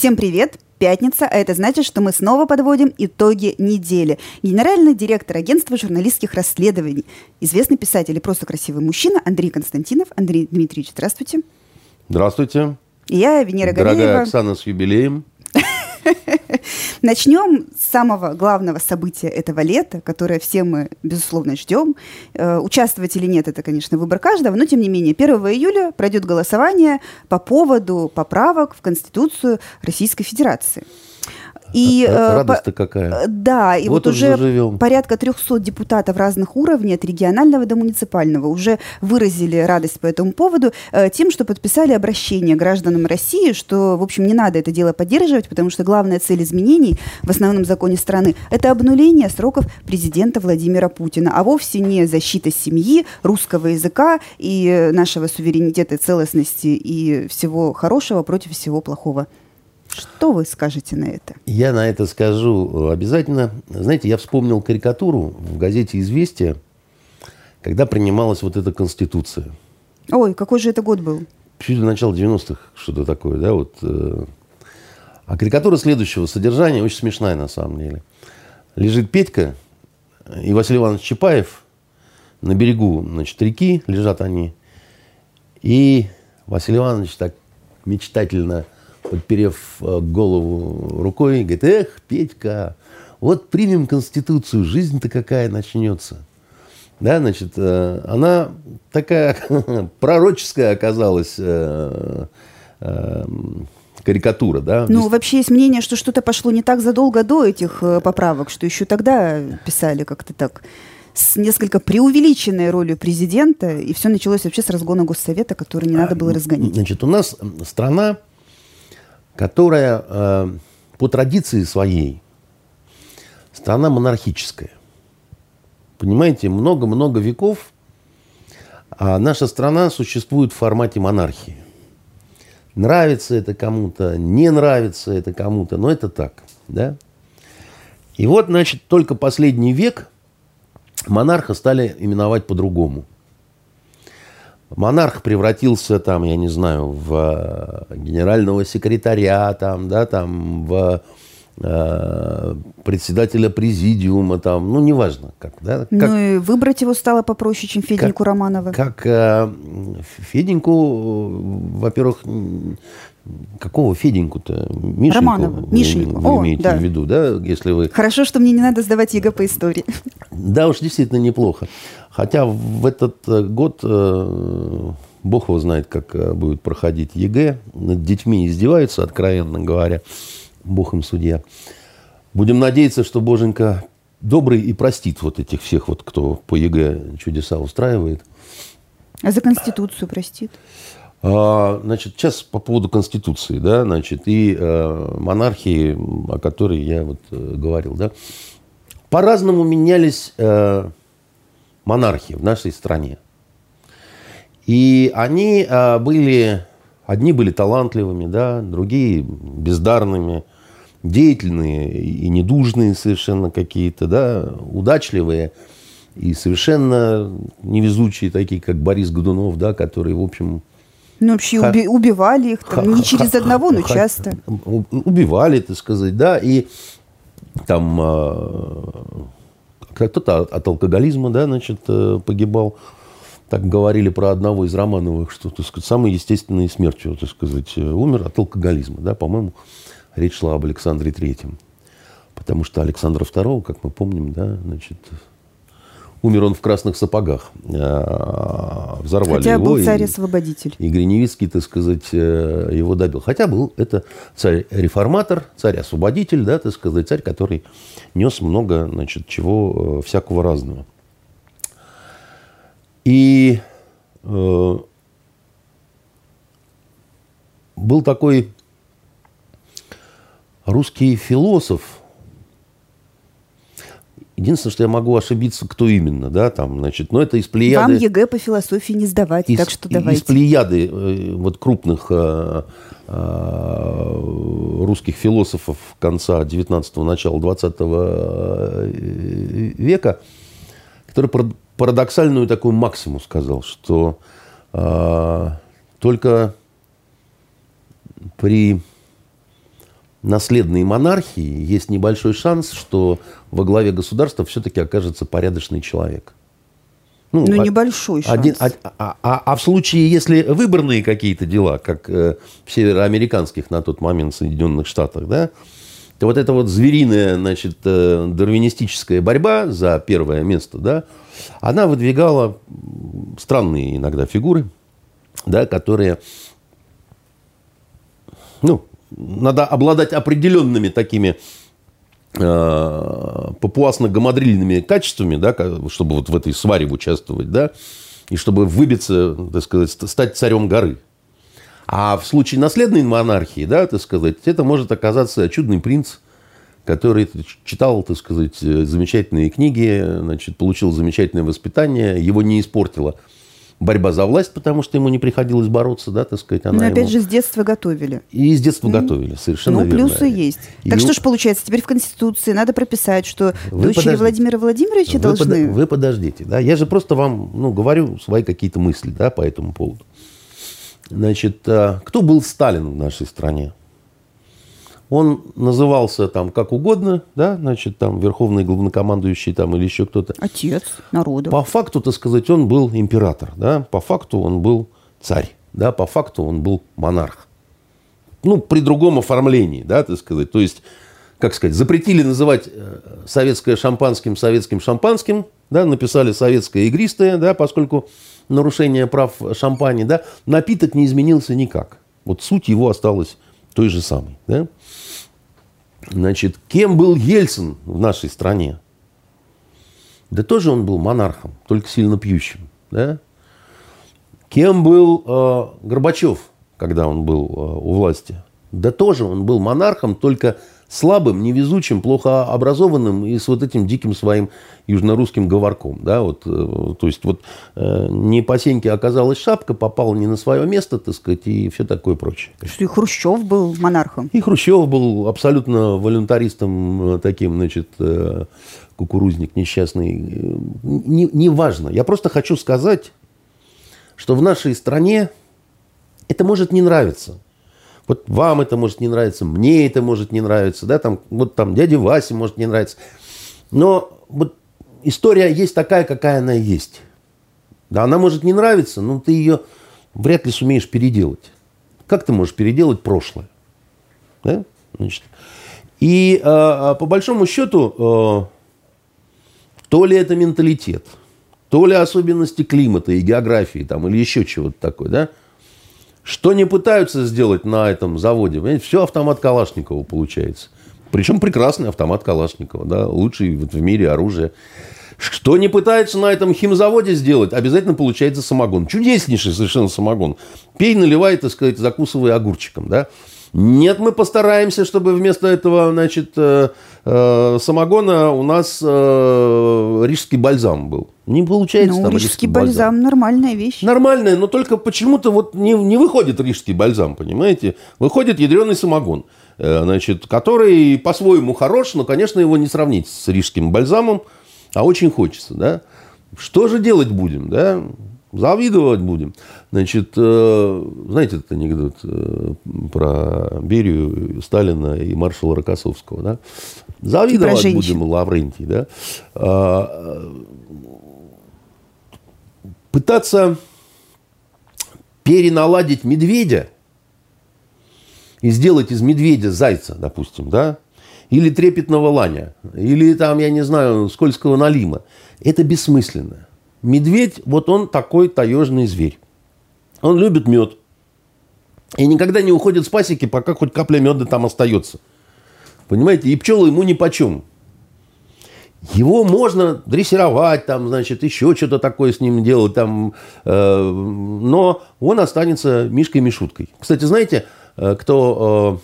Всем привет! Пятница, а это значит, что мы снова подводим итоги недели. Генеральный директор агентства журналистских расследований, известный писатель и просто красивый мужчина Андрей Константинов. Андрей Дмитриевич, здравствуйте. Здравствуйте. И я, Венера Дорогая Галеева. Оксана, с юбилеем. Начнем с самого главного события этого лета, которое все мы, безусловно, ждем. Э, участвовать или нет, это, конечно, выбор каждого, но, тем не менее, 1 июля пройдет голосование по поводу поправок в Конституцию Российской Федерации. И, э, Радость-то какая. э, Да, и вот, Вот уж уже заживем. порядка 300 депутатов разных уровней, от регионального до муниципального, уже выразили радость по этому поводу э, тем, что подписали обращение гражданам России, что, в общем, не надо это дело поддерживать, потому что главная цель изменений в основном законе страны – это обнуление сроков президента Владимира Путина, а вовсе не защита семьи, русского языка и нашего суверенитета, целостности и всего хорошего против всего плохого. Что вы скажете на это? Я на это скажу э, обязательно. Знаете, я вспомнил карикатуру в газете «Известия», когда принималась вот эта Конституция. Ой, какой же это год был? Чуть ли начало 90-х, что-то такое, да, вот. э. А карикатура следующего содержания, очень смешная на самом деле. Лежит Петька и Василий Иванович Чапаев на берегу, значит, реки, лежат они. И Василий Иванович так мечтательно, подперев э, голову рукой, говорит, эх, Петька, вот примем Конституцию, жизнь-то какая начнется. Да, значит, э, она такая пророческая оказалась э, карикатура, да. Ну, вообще есть мнение, что что-то пошло не так задолго до этих поправок, что еще тогда писали как-то так с несколько преувеличенной ролью президента, и все началось вообще с разгона Госсовета, который не надо было разгонять. Значит, у нас страна, которая э, по традиции своей страна монархическая. Понимаете, много-много веков а наша страна существует в формате монархии. Нравится это кому-то, не нравится это кому-то, но это так, да? И вот, значит, только последний век монарха стали именовать по-другому. Монарх превратился там, я не знаю, в э, генерального секретаря, там, да, там, в э, председателя президиума, там, ну, неважно, как, да, как, Ну и выбрать его стало попроще, чем Феденьку Романова. как э, Феденьку, э, во-первых, какого Феденьку-то? Мишеньку Романова, вы- Мишеньку. Вы О, имеете да. в виду, да, если вы... Хорошо, что мне не надо сдавать ЕГЭ по истории. Да уж, действительно неплохо. Хотя в этот э, год э, Бог его знает, как э, будет проходить ЕГЭ. Над детьми издеваются, откровенно говоря. Бог им судья. Будем надеяться, что Боженька добрый и простит вот этих всех, вот, кто по ЕГЭ чудеса устраивает. А за Конституцию простит. А, Значит, сейчас по поводу Конституции, да, значит, и э, монархии, о которой я вот э, говорил, да. По-разному менялись э, монархии в нашей стране. И они э, были, одни были талантливыми, да, другие бездарными, деятельные и недужные совершенно какие-то, да, удачливые и совершенно невезучие, такие как Борис Годунов, да, который, в общем, Ну, вообще уби- убивали их там, не через одного, но часто. Убивали, так сказать, да, и там э, кто-то от, алкоголизма, да, значит, э, погибал. Так говорили про одного из Романовых, что, так сказать, самой естественной смертью, так сказать, э, умер от алкоголизма, да, по-моему, речь шла об Александре Третьем. Потому что Александра II, как мы помним, да, значит, умер он в красных сапогах. Э, Взорвали Хотя его. был и- царь-освободитель. и Гриневицкий, так сказать, э, его добил. Хотя был это царь-реформатор, царь-освободитель, да, так сказать, царь, который нес много, значит, чего э, всякого разного. И э, был такой русский философ. Единственное, что я могу ошибиться, кто именно, да, там, значит, но это из плеяды... Вам ЕГЭ по философии не сдавать, Из, так что из давайте. плеяды э, вот крупных э, э, русских философов конца 19-го, начала 20 века, который пар- парадоксальную такую максиму сказал, что э, только при наследной монархии есть небольшой шанс, что во главе государства все-таки окажется порядочный человек. Ну, ну небольшой шанс. Один, а, а, а, а в случае, если выборные какие-то дела, как э, в североамериканских на тот момент Соединенных Штатах, да, то вот эта вот звериная, значит, э, дарвинистическая борьба за первое место, да, она выдвигала странные иногда фигуры, да, которые, ну, надо обладать определенными такими папуасно-гамадрильными качествами, да, чтобы вот в этой сваре участвовать, да, и чтобы выбиться, так сказать, стать царем горы. А в случае наследной монархии, да, так сказать, это может оказаться чудный принц, который читал, так сказать, замечательные книги, значит, получил замечательное воспитание, его не испортило борьба за власть, потому что ему не приходилось бороться, да, так сказать. Она Но опять ему... же с детства готовили. И с детства mm. готовили, совершенно ну, верно. плюсы есть. И так что ж получается, теперь в Конституции надо прописать, что вы дочери подождите. Владимира Владимировича вы должны... Под... Вы подождите, да, я же просто вам, ну, говорю свои какие-то мысли, да, по этому поводу. Значит, а, кто был Сталин в нашей стране? Он назывался там как угодно, да, значит, там верховный главнокомандующий там или еще кто-то. Отец народа. По факту, так сказать, он был император, да, по факту он был царь, да, по факту он был монарх. Ну, при другом оформлении, да, так сказать. То есть, как сказать, запретили называть э, советское шампанским советским шампанским, да, написали советское игристое, да, поскольку нарушение прав шампани, да, напиток не изменился никак. Вот суть его осталась той же самой, да. Значит, кем был Ельцин в нашей стране? Да тоже он был монархом, только сильно пьющим. Да? Кем был э, Горбачев, когда он был э, у власти? Да тоже он был монархом, только слабым, невезучим, плохо образованным и с вот этим диким своим южнорусским говорком. Да, вот, э, то есть вот э, не по сеньке оказалась шапка, попал не на свое место, так сказать, и все такое прочее. Что и Хрущев был монархом. И Хрущев был абсолютно волюнтаристом э, таким, значит, кукурузник несчастный. Не, не важно. Я просто хочу сказать, что в нашей стране это может не нравиться – вот вам это может не нравиться, мне это может не нравиться, да, там, вот там дяде Васе может не нравиться. Но вот история есть такая, какая она есть. Да, она может не нравиться, но ты ее вряд ли сумеешь переделать. Как ты можешь переделать прошлое? Да? Значит, и э, по большому счету, э, то ли это менталитет, то ли особенности климата и географии, там, или еще чего-то такое, да, что не пытаются сделать на этом заводе, понимаете, все автомат Калашникова получается. Причем прекрасный автомат Калашникова, да, лучший в мире оружие. Что не пытается на этом химзаводе сделать, обязательно получается самогон. Чудеснейший совершенно самогон. Пей, наливай, так сказать, закусывай огурчиком, да. Нет, мы постараемся, чтобы вместо этого, значит, э, э, самогона у нас э, рижский бальзам был. Не получается ну, там рижский бальзам. бальзам нормальная вещь. Нормальная, но только почему-то вот не, не выходит рижский бальзам, понимаете? Выходит ядреный самогон, э, значит, который по-своему хорош, но, конечно, его не сравнить с рижским бальзамом, а очень хочется, да? Что же делать будем, да? Завидовать будем. Значит, э, знаете этот анекдот э, про Берию, Сталина и маршала Рокоссовского, да? Завидовать будем Лаврентий, да? А, пытаться переналадить медведя и сделать из медведя зайца, допустим, да? Или трепетного ланя, или там, я не знаю, скользкого налима. Это бессмысленно. Медведь, вот он такой таежный зверь. Он любит мед. И никогда не уходит с пасеки, пока хоть капля меда там остается. Понимаете? И пчелы ему ни почем. Его можно дрессировать, там, значит, еще что-то такое с ним делать, там, э, но он останется Мишкой-Мишуткой. Кстати, знаете, э, кто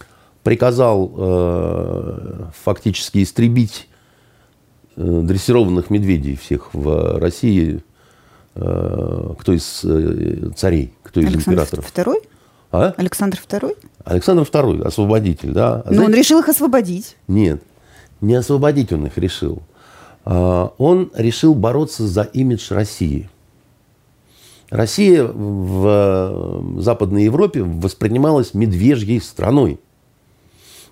э, приказал э, фактически истребить дрессированных медведей всех в России, э, кто из э, царей, кто из Александр императоров. Второй? А? Александр Второй? Александр Второй, освободитель, да. Но Знаете, он решил их освободить. Нет, не освободить он их решил. А, он решил бороться за имидж России. Россия в Западной Европе воспринималась медвежьей страной.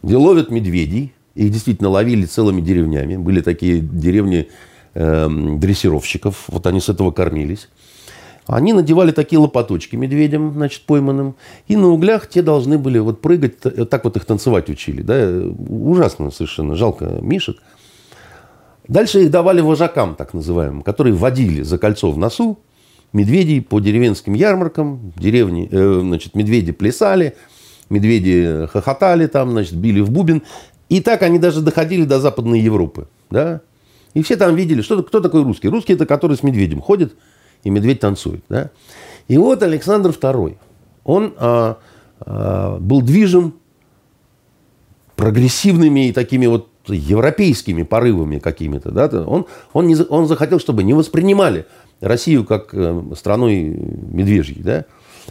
где ловят медведей. Их действительно ловили целыми деревнями. Были такие деревни э, дрессировщиков. Вот они с этого кормились. Они надевали такие лопаточки медведям, значит, пойманным. И на углях те должны были вот прыгать, так вот их танцевать учили. Да? Ужасно совершенно, жалко мишек. Дальше их давали вожакам, так называемым, которые водили за кольцо в носу медведей по деревенским ярмаркам. Деревни, э, значит, медведи плясали, медведи хохотали там, значит, били в бубен. И так они даже доходили до Западной Европы. Да? И все там видели, что, кто такой русский. Русский – это который с медведем ходит – и медведь танцует. Да? И вот Александр II, он а, а, был движим прогрессивными и такими вот европейскими порывами какими-то. Да? Он, он, не, он захотел, чтобы не воспринимали Россию как э, страной медвежьей. Да?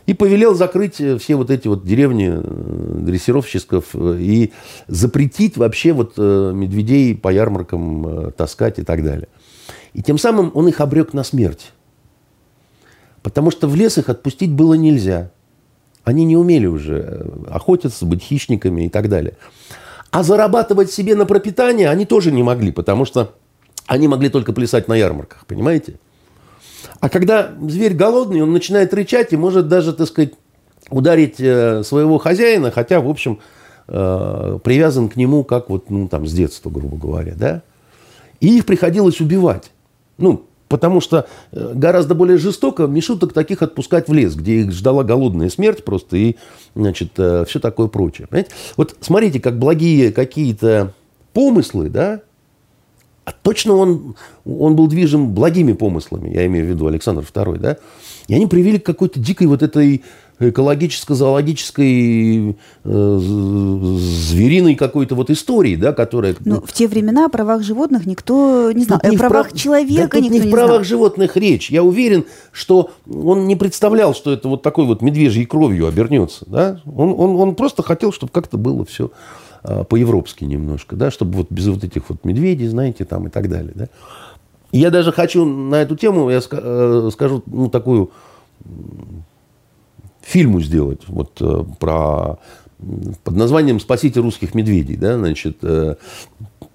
И повелел закрыть э, все вот эти вот деревни э, дрессировщиков и запретить вообще вот медведей по ярмаркам таскать и так далее. И тем самым он их обрек на смерть. Потому что в лес их отпустить было нельзя. Они не умели уже э, охотиться, быть хищниками и так далее. А зарабатывать себе на пропитание они тоже не могли, потому что они могли только плясать на ярмарках, понимаете? А когда зверь голодный, он начинает рычать и может даже, так сказать, ударить э, своего хозяина, хотя, в общем, э, привязан к нему как вот, ну, там, с детства, грубо говоря, да? И их приходилось убивать. Ну, Потому что э, гораздо более жестоко мишуток таких отпускать в лес, где их ждала голодная смерть просто и, значит, все такое прочее. Понимаете? Вот смотрите, как благие какие-то помыслы, да, а точно он, он был движим благими помыслами, я имею в виду Александр II, да, и они привели к какой-то дикой вот этой экологическо-зоологической э, звериной какой-то вот истории, да, которая... Ну, в те времена о правах животных никто не знал. О правах прав... человека да, никто не, не в правах животных речь. Я уверен, что он не представлял, что это вот такой вот медвежьей кровью обернется. Да? Он, он, он просто хотел, чтобы как-то было все по-европски немножко, да, чтобы вот без вот этих вот медведей, знаете, там и так далее. Да? я даже хочу на эту тему, я э, скажу, ну, такую фильму сделать вот э, про под названием «Спасите русских медведей». Да, значит, э,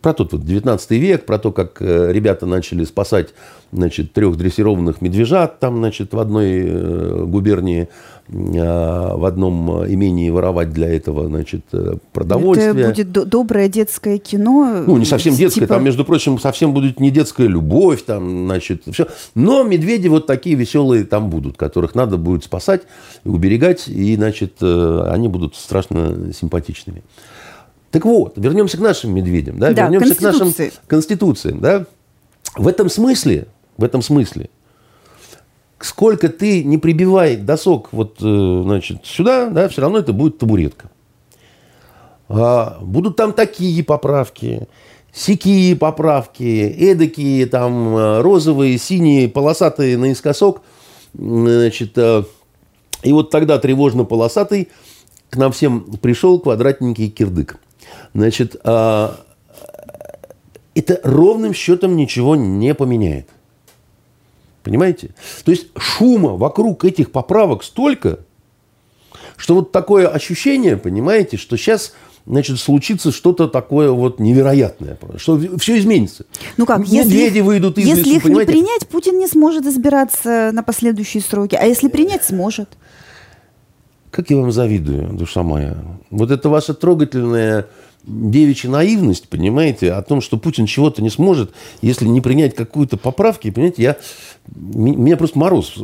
про тот вот 19 век, про то, как э, ребята начали спасать значит, трех дрессированных медвежат там, значит, в одной губернии а, в одном имении воровать для этого, значит, продовольствие. Это будет доброе детское кино. Ну, не совсем детское, типа... там, между прочим, совсем будет не детская любовь, там, значит, все. Но медведи вот такие веселые там будут, которых надо будет спасать, уберегать, и, значит, э, они будут страшно симпатичными. Так вот, вернемся к нашим медведям, да, да вернемся к нашим конституциям, да. В этом смысле, в этом смысле сколько ты не прибивай досок вот, э, значит, сюда, да, все равно это будет табуретка. А, будут там такие поправки, сякие поправки, эдакие, там, э, розовые, синие, полосатые наискосок. Значит, э, и вот тогда тревожно-полосатый к нам всем пришел квадратненький кирдык. Значит, а, это ровным счетом ничего не поменяет. Понимаете? То есть шума вокруг этих поправок столько, что вот такое ощущение, понимаете, что сейчас значит, случится что-то такое вот невероятное, что все изменится. Ну как, Медведи если, выйдут из если лесу, их понимаете? не принять, Путин не сможет избираться на последующие сроки, а если принять, сможет. Как я вам завидую, душа моя. Вот это ваша трогательная девичья наивность, понимаете, о том, что Путин чего-то не сможет, если не принять какую-то поправки, понимаете, я, меня просто мороз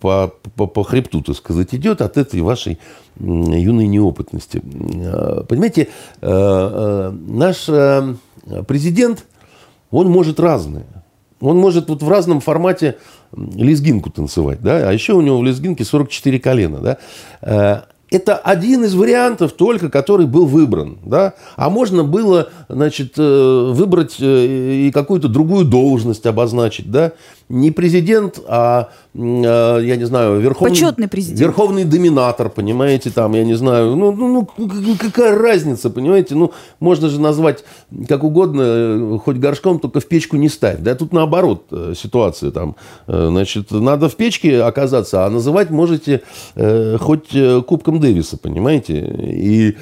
по, по, по хребту, так сказать, идет от этой вашей юной неопытности. А, понимаете, э, э, наш э, президент, он может разное. Он может вот в разном формате лезгинку танцевать, да, а еще у него в лезгинке 44 колена, да это один из вариантов только, который был выбран. Да? А можно было значит, э, выбрать э, и какую-то другую должность обозначить. Да? Не президент, а, а я не знаю, верховный... Почетный президент. Верховный доминатор, понимаете, там, я не знаю, ну, ну, ну какая разница, понимаете, ну, можно же назвать как угодно, хоть горшком, только в печку не ставь, да, тут наоборот э, ситуация там, э, значит, надо в печке оказаться, а называть можете э, хоть Кубком Дэвиса, понимаете, и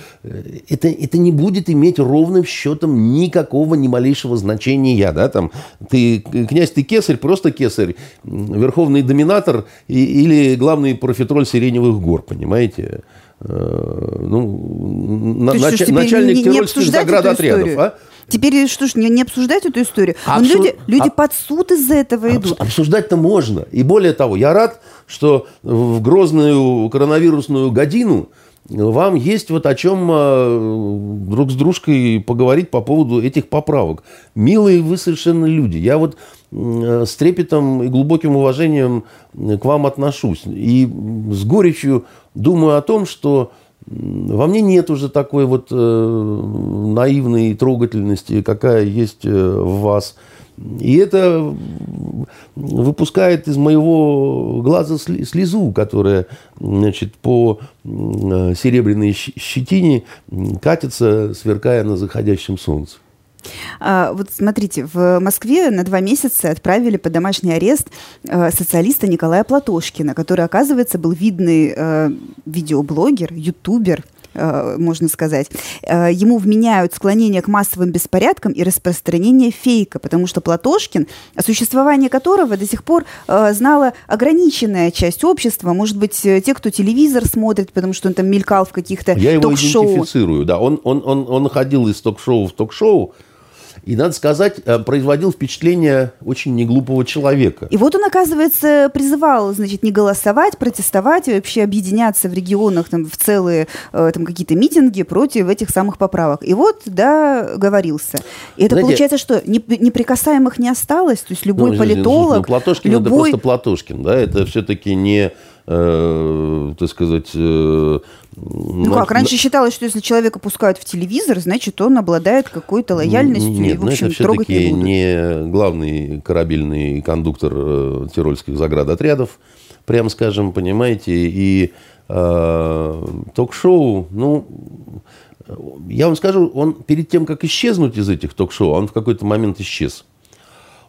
это, это не будет иметь ровным счетом никакого, ни малейшего значения, да, там, ты, князь, ты кесарь, просто кесарь, верховный доминатор и, или главный профитроль Сиреневых гор, понимаете? Э, ну, нач, начальник не, не тирольских заградотрядов. А? Теперь что ж, не, не обсуждать эту историю? Абсу... Люди, люди а... под суд из-за этого идут. Обсуждать-то можно. И более того, я рад, что в грозную коронавирусную годину вам есть вот о чем а, друг с дружкой поговорить по поводу этих поправок. Милые вы совершенно люди. Я вот с трепетом и глубоким уважением к вам отношусь. И с горечью думаю о том, что во мне нет уже такой вот э, наивной трогательности, какая есть э, в вас – и это выпускает из моего глаза слезу, которая значит, по серебряной щетине катится, сверкая на заходящем солнце. А, вот смотрите, в Москве на два месяца отправили под домашний арест э, социалиста Николая Платошкина, который, оказывается, был видный э, видеоблогер, ютубер, Э, можно сказать. Э, ему вменяют склонение к массовым беспорядкам и распространение фейка, потому что Платошкин, о существовании которого до сих пор э, знала ограниченная часть общества, может быть, те, кто телевизор смотрит, потому что он там мелькал в каких-то Я его идентифицирую, да. Он, он, он, он ходил из ток-шоу в ток-шоу, и, надо сказать, э, производил впечатление очень неглупого человека. И вот он, оказывается, призывал, значит, не голосовать, протестовать и вообще объединяться в регионах там, в целые э, там, какие-то митинги против этих самых поправок. И вот, да, говорился. И это Знаете, получается, что неприкасаемых не осталось? То есть любой ну, политолог... Ну, Платошкин любой... это просто Платошкин, да? Это все-таки не э, так сказать... Э, ну как, раньше считалось, что если человека пускают в телевизор, значит, он обладает какой-то лояльностью Нет, и, в общем, это трогать не будут. не главный корабельный кондуктор э, тирольских заградотрядов, прямо скажем, понимаете, и э, ток-шоу, ну, я вам скажу, он перед тем, как исчезнуть из этих ток-шоу, он в какой-то момент исчез.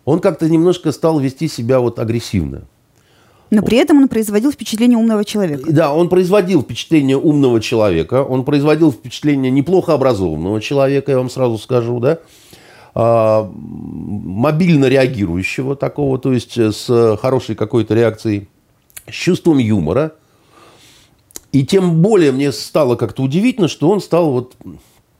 Он как-то немножко стал вести себя вот агрессивно. Но при этом он производил впечатление умного человека. Да, он производил впечатление умного человека, он производил впечатление неплохо образованного человека, я вам сразу скажу, да, а, мобильно реагирующего такого, то есть с хорошей какой-то реакцией, с чувством юмора. И тем более мне стало как-то удивительно, что он стал вот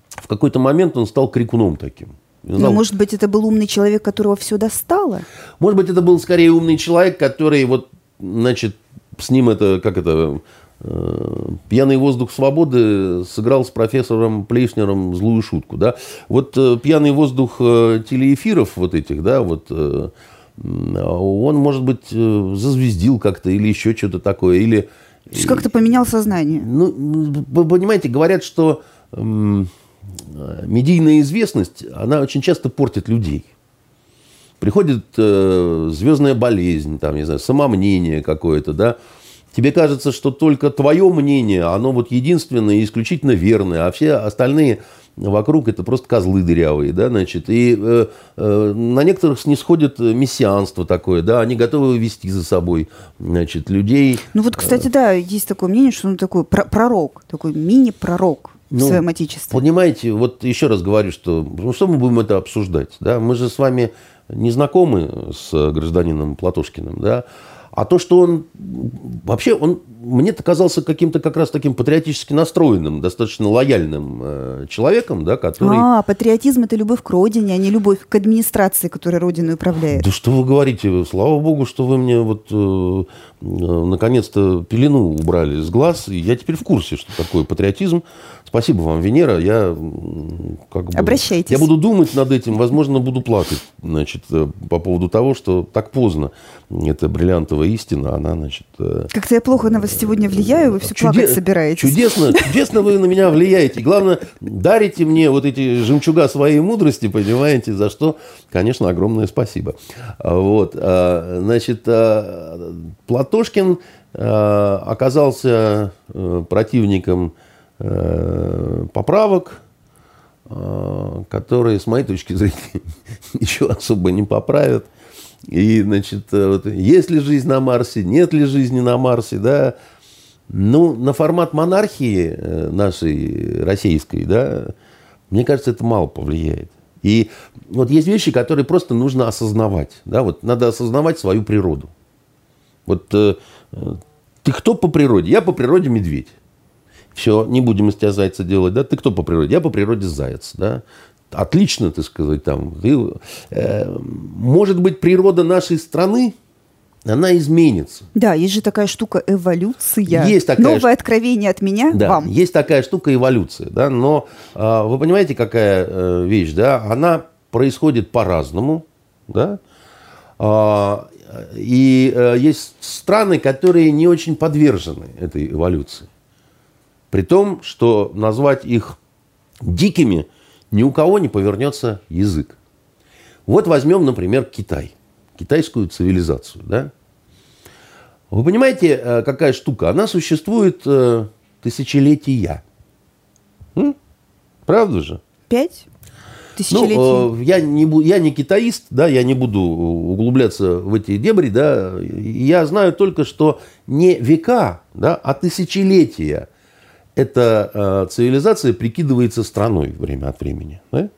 в какой-то момент он стал крикуном таким. Но, может быть, это был умный человек, которого все достало? Может быть, это был скорее умный человек, который вот значит, с ним это, как это, э, пьяный воздух свободы сыграл с профессором Плейшнером злую шутку, да. Вот э, пьяный воздух э, телеэфиров вот этих, да, вот, он, может быть, зазвездил как-то или еще что-то такое, или... То есть как-то поменял сознание. Ну, вы понимаете, говорят, что медийная известность, она очень часто портит людей приходит э, звездная болезнь, там, не знаю, самомнение какое-то, да, тебе кажется, что только твое мнение, оно вот единственное и исключительно верное, а все остальные вокруг это просто козлы дырявые, да, значит, и э, э, на некоторых снисходит мессианство такое, да, они готовы вести за собой, значит, людей. Ну вот, кстати, да, есть такое мнение, что он такой пророк, такой мини-пророк ну, в своем отечестве. Понимаете, вот еще раз говорю, что ну, что мы будем это обсуждать, да, мы же с вами не знакомы с гражданином Платошкиным, да, а то, что он вообще, он мне казался каким-то как раз таким патриотически настроенным, достаточно лояльным э, человеком, да, который... А, патриотизм – это любовь к родине, а не любовь к администрации, которая родину управляет. Да что вы говорите, слава богу, что вы мне вот э, э, наконец-то пелену убрали с глаз, и я теперь в курсе, что такое патриотизм. Спасибо вам, Венера. Я как бы, Обращайтесь. Я буду думать над этим, возможно, буду плакать, значит, э, по поводу того, что так поздно эта бриллиантовая истина, она, значит... Э, Как-то я плохо на вас сегодня влияю, вы все Чуде... плакать собираетесь. Чудесно, чудесно вы на меня влияете. Главное, дарите мне вот эти жемчуга своей мудрости, понимаете, за что, конечно, огромное спасибо. Вот, а, значит, а, Платошкин а, оказался э, противником э, поправок, которые, с моей точки зрения, ничего особо не поправят. И, значит, э, вот, есть ли жизнь на Марсе, нет ли жизни на Марсе, да. Ну, на формат монархии э, нашей российской, да, мне кажется, это мало повлияет. И вот есть вещи, которые просто нужно осознавать. Да? Вот надо осознавать свою природу. Вот э, ты кто по природе? Я по природе медведь. Все, не будем из тебя зайца делать, да? Ты кто по природе? Я по природе заяц, да? Отлично, так сказать, там. Ты, э, может быть, природа нашей страны, она изменится. Да, есть же такая штука эволюция. Есть такая Новое ш... откровение от меня да, вам. Есть такая штука эволюция, да, но э, вы понимаете, какая э, вещь, да, она происходит по-разному, да, э, и э, есть страны, которые не очень подвержены этой эволюции. При том, что назвать их дикими – ни у кого не повернется язык. Вот возьмем, например, Китай, китайскую цивилизацию. Да? Вы понимаете, э, какая штука? Она существует э, тысячелетия. М? Правда же? Пять? Тысячелетий. Ну, э, я, не, я не китаист, да, я не буду углубляться в эти дебри, да, я знаю только, что не века, да, а тысячелетия – эта э, цивилизация прикидывается страной время от времени. Да?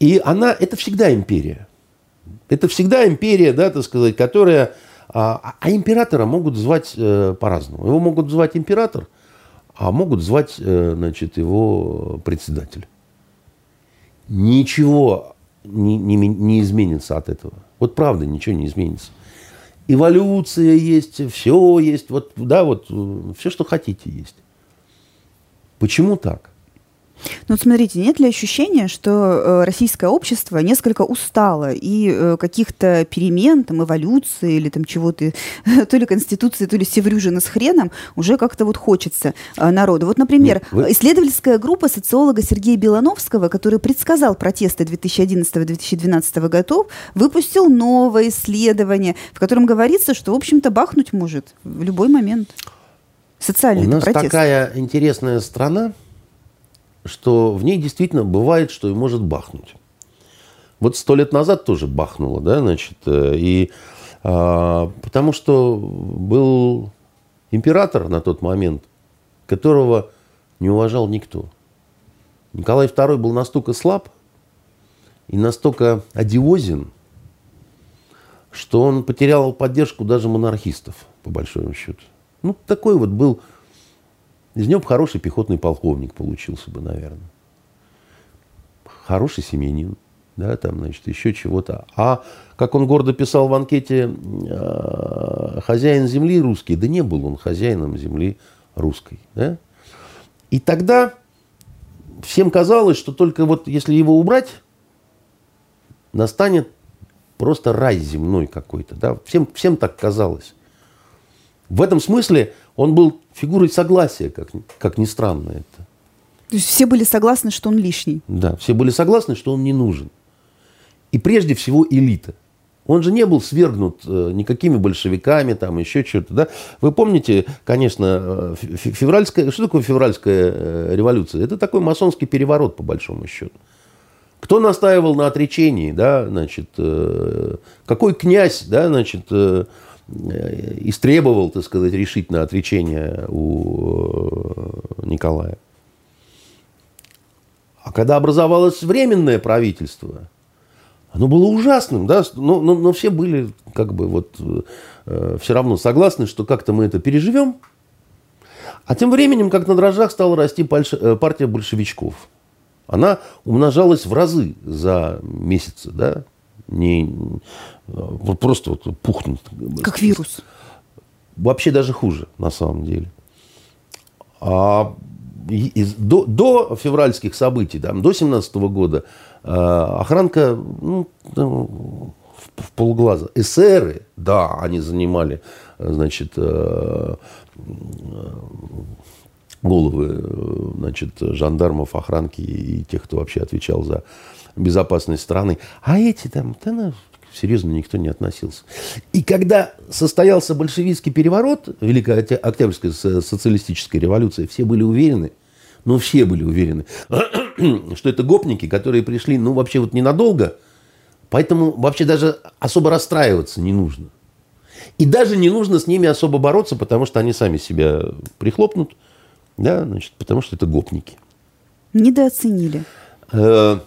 И она, это всегда империя. Это всегда империя, да, так сказать, которая... А, а императора могут звать э, по-разному. Его могут звать император, а могут звать, э, значит, его председатель. Ничего не, не, не изменится от этого. Вот правда, ничего не изменится эволюция есть, все есть, вот, да, вот, все, что хотите, есть. Почему так? Ну, вот смотрите, нет ли ощущения, что э, российское общество несколько устало и э, каких-то перемен, там, эволюции или там чего-то, то ли конституции, то ли севрюжина с хреном, уже как-то вот хочется э, народу. Вот, например, нет, вы... исследовательская группа социолога Сергея Белановского, который предсказал протесты 2011-2012 годов, выпустил новое исследование, в котором говорится, что, в общем-то, бахнуть может в любой момент. Социальный У нас протест. такая интересная страна, что в ней действительно бывает, что и может бахнуть. Вот сто лет назад тоже бахнуло, да, значит, э, и а, потому что был император на тот момент, которого не уважал никто. Николай II был настолько слаб и настолько одиозен, что он потерял поддержку даже монархистов, по большому счету. Ну, такой вот был из него бы хороший пехотный полковник получился бы, наверное. Хороший семьянин, да, там, значит, еще чего-то. А, как он гордо писал в анкете, э, хозяин земли русский, да не был он хозяином земли русской, да. И тогда всем казалось, что только вот если его убрать, настанет просто рай земной какой-то, да. Всем, всем так казалось. В этом смысле он был фигурой согласия, как, как ни странно это. То есть все были согласны, что он лишний? Да, все были согласны, что он не нужен. И прежде всего элита. Он же не был свергнут э, никакими большевиками, там еще что-то. Да? Вы помните, конечно, э, февральская... Что такое февральская э, революция? Это такой масонский переворот, по большому счету. Кто настаивал на отречении, да, значит, какой князь, да, значит, истребовал, так сказать, решительное отречение у э, Николая. А когда образовалось временное правительство, оно было ужасным, да, но, но, но все были как бы вот э, все равно согласны, что как-то мы это переживем. А тем временем, как на дрожжах, стала расти э, партия большевичков. Она умножалась в разы за месяцы, да, не, вот просто вот пухнет. Как вирус. Вообще даже хуже, на самом деле. А из, до, до февральских событий, там, до 17 года, э, охранка ну, в, в полглаза. Эсеры, да, они занимали, значит, э, головы, значит, жандармов, охранки и тех, кто вообще отвечал за безопасность страны. А эти там, да, ну, серьезно никто не относился. И когда состоялся большевистский переворот, Великая Октябрьская социалистическая революция, все были уверены, ну, все были уверены, что это гопники, которые пришли, ну, вообще вот ненадолго, поэтому вообще даже особо расстраиваться не нужно. И даже не нужно с ними особо бороться, потому что они сами себя прихлопнут, да, значит, потому что это гопники. Недооценили. Э,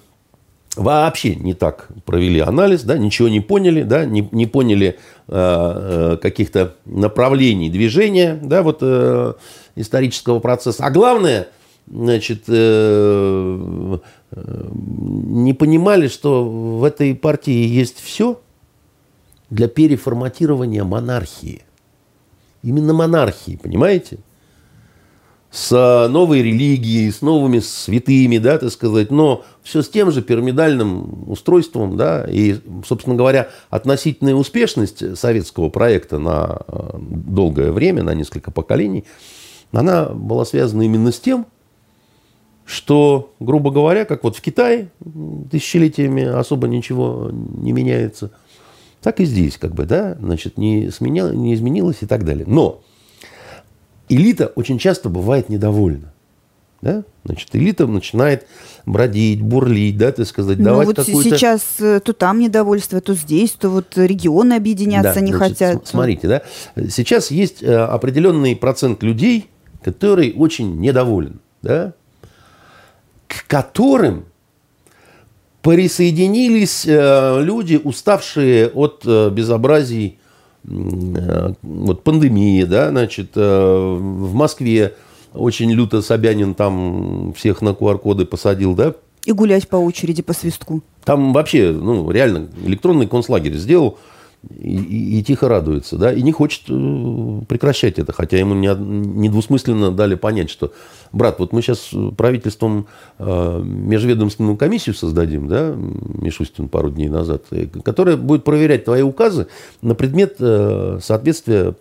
вообще не так провели анализ, да, ничего не поняли, да, не, не поняли э, э, каких-то направлений движения, да, вот э, исторического процесса. А главное, значит, э, э, не понимали, что в этой партии есть все для переформатирования монархии. Именно монархии, понимаете? С новой религией, с новыми святыми, да, так сказать, но все с тем же пирамидальным устройством, да, и, собственно говоря, относительная успешность советского проекта на э, долгое время, на несколько поколений, она была связана именно с тем, что, грубо говоря, как вот в Китае тысячелетиями особо ничего не меняется, так и здесь, как бы, да, значит, не, сменя, не изменилось и так далее. Но элита очень часто бывает недовольна. Да? Значит, элита начинает бродить, бурлить, да, так сказать, ну, давать вот какую-то... сейчас э, то там недовольство, то здесь, то вот регионы объединяться да, не значит, хотят. Смотрите, да, сейчас есть э, определенный процент людей, который очень недоволен, да, к которым присоединились э, люди, уставшие от безобразий вот пандемия, да, значит, э, в Москве очень люто Собянин там всех на QR-коды посадил, да. И гулять по очереди по свистку. Там вообще, ну, реально, электронный концлагерь сделал, и, и, и тихо радуется, да, и не хочет э, прекращать это, хотя ему не, недвусмысленно дали понять, что, брат, вот мы сейчас правительством э, межведомственную комиссию создадим, да, Мишустин пару дней назад, э, которая будет проверять твои указы на предмет э, соответствия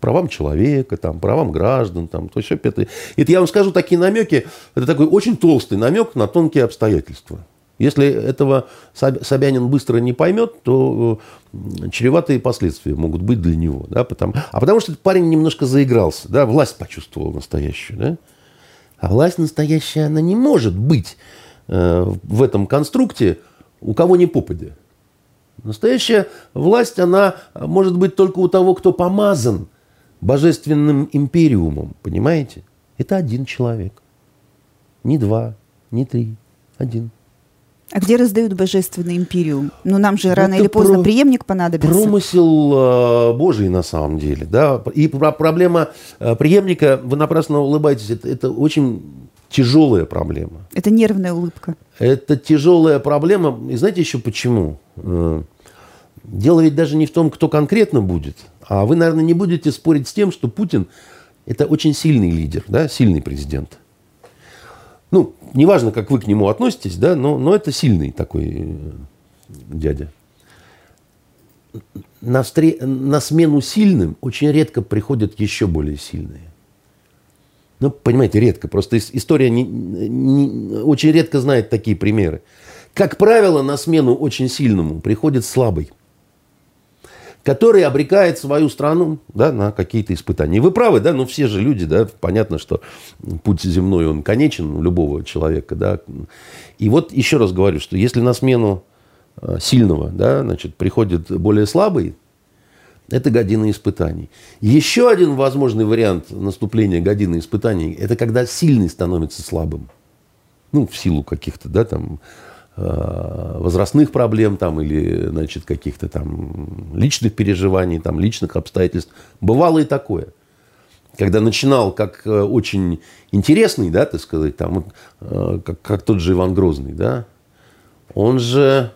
правам человека, там, правам граждан, там, то есть это, это я вам скажу такие намеки, это такой очень толстый намек на тонкие обстоятельства. Если этого Собянин быстро не поймет, то э, чреватые последствия могут быть для него. Да, потому, а потому что этот парень немножко заигрался, да, власть почувствовал настоящую. Да? А власть настоящая, она не может быть э, в этом конструкте у кого ни попадя. Настоящая власть, она может быть только у того, кто помазан божественным империумом, понимаете? Это один человек. Не два, не три, один. А где раздают божественный империум? Ну, нам же рано Это или поздно про... преемник понадобится. Промысел э, Божий на самом деле. Да? И проблема э, преемника, вы напрасно улыбаетесь, это, это очень тяжелая проблема. Это нервная улыбка. Это тяжелая проблема. И знаете еще почему? Э, дело ведь даже не в том, кто конкретно будет. А вы, наверное, не будете спорить с тем, что Путин – это очень сильный лидер, да? сильный президент. Ну, неважно, как вы к нему относитесь, да, но, но это сильный такой э, дядя. На, встре... на смену сильным очень редко приходят еще более сильные. Ну, понимаете, редко. Просто история не, не, очень редко знает такие примеры. Как правило, на смену очень сильному приходит слабый который обрекает свою страну да, на какие-то испытания. И вы правы, да, но все же люди, да, понятно, что путь земной, он конечен у любого человека, да. И вот еще раз говорю, что если на смену э, сильного, да, значит, приходит более слабый, это година испытаний. Еще один возможный вариант наступления годины испытаний – это когда сильный становится слабым. Ну, в силу каких-то, да, там, возрастных проблем там, или значит, каких-то там личных переживаний, там, личных обстоятельств. Бывало и такое. Когда начинал как э, очень интересный, да, так сказать, там, э, как, как тот же Иван Грозный, да, он же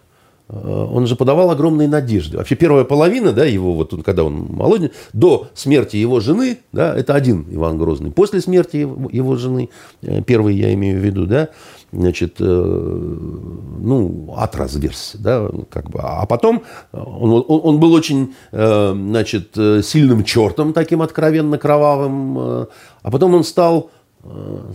он же подавал огромные надежды. Вообще первая половина, да, его, вот он, когда он молодой, до смерти его жены, да, это один Иван Грозный. После смерти его, его жены, первый я имею в виду, да, значит, ну, ад разверзся, да, как бы. А потом он, он, он был очень, значит, сильным чертом, таким откровенно кровавым, а потом он стал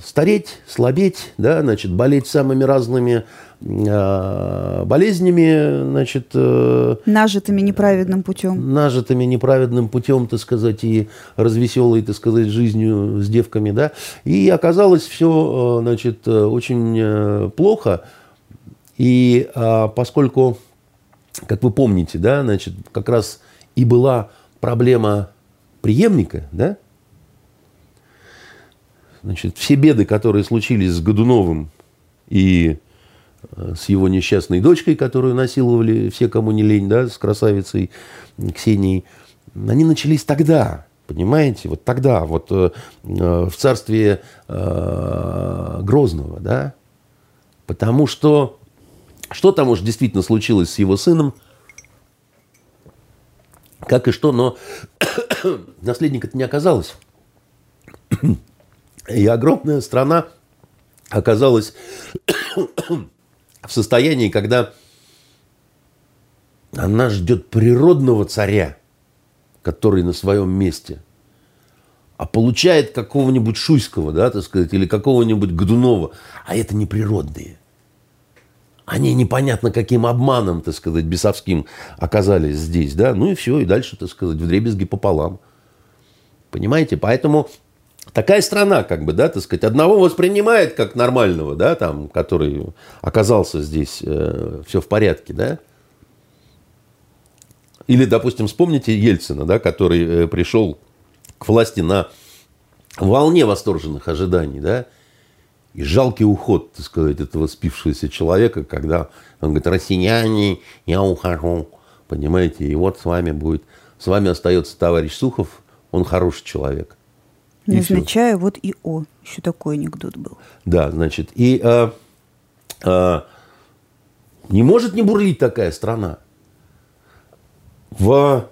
стареть, слабеть, да, значит, болеть самыми разными э, болезнями, значит... Э, нажитыми неправедным путем. Нажитыми неправедным путем, так сказать, и развеселой, так сказать, жизнью с девками, да. И оказалось все, э, значит, очень э, плохо. И э, поскольку, как вы помните, да, значит, как раз и была проблема преемника, да, Значит, все беды, которые случились с Годуновым и э, с его несчастной дочкой, которую насиловали все, кому не лень, да, с красавицей Ксенией, они начались тогда, понимаете, вот тогда, вот э, э в царстве э, Грозного, да, потому что что там уж действительно случилось с его сыном, как и что, но наследника-то не оказалось. И огромная страна оказалась в состоянии, когда она ждет природного царя, который на своем месте, а получает какого-нибудь Шуйского, да, так сказать, или какого-нибудь Годунова, а это не природные. Они непонятно каким обманом, так сказать, бесовским оказались здесь, да, ну и все, и дальше, так сказать, в дребезги пополам. Понимаете? Поэтому такая страна, как бы, да, так сказать, одного воспринимает как нормального, да, там, который оказался здесь, э, все в порядке, да. Или, допустим, вспомните Ельцина, да, который э, пришел к власти на волне восторженных ожиданий, да, и жалкий уход, так сказать, этого спившегося человека, когда он говорит, россияне, я ухожу, понимаете, и вот с вами будет, с вами остается товарищ Сухов, он хороший человек. Назначаю вот и О. Еще такой анекдот был. Да, значит, и а, а, не может не бурлить такая страна. В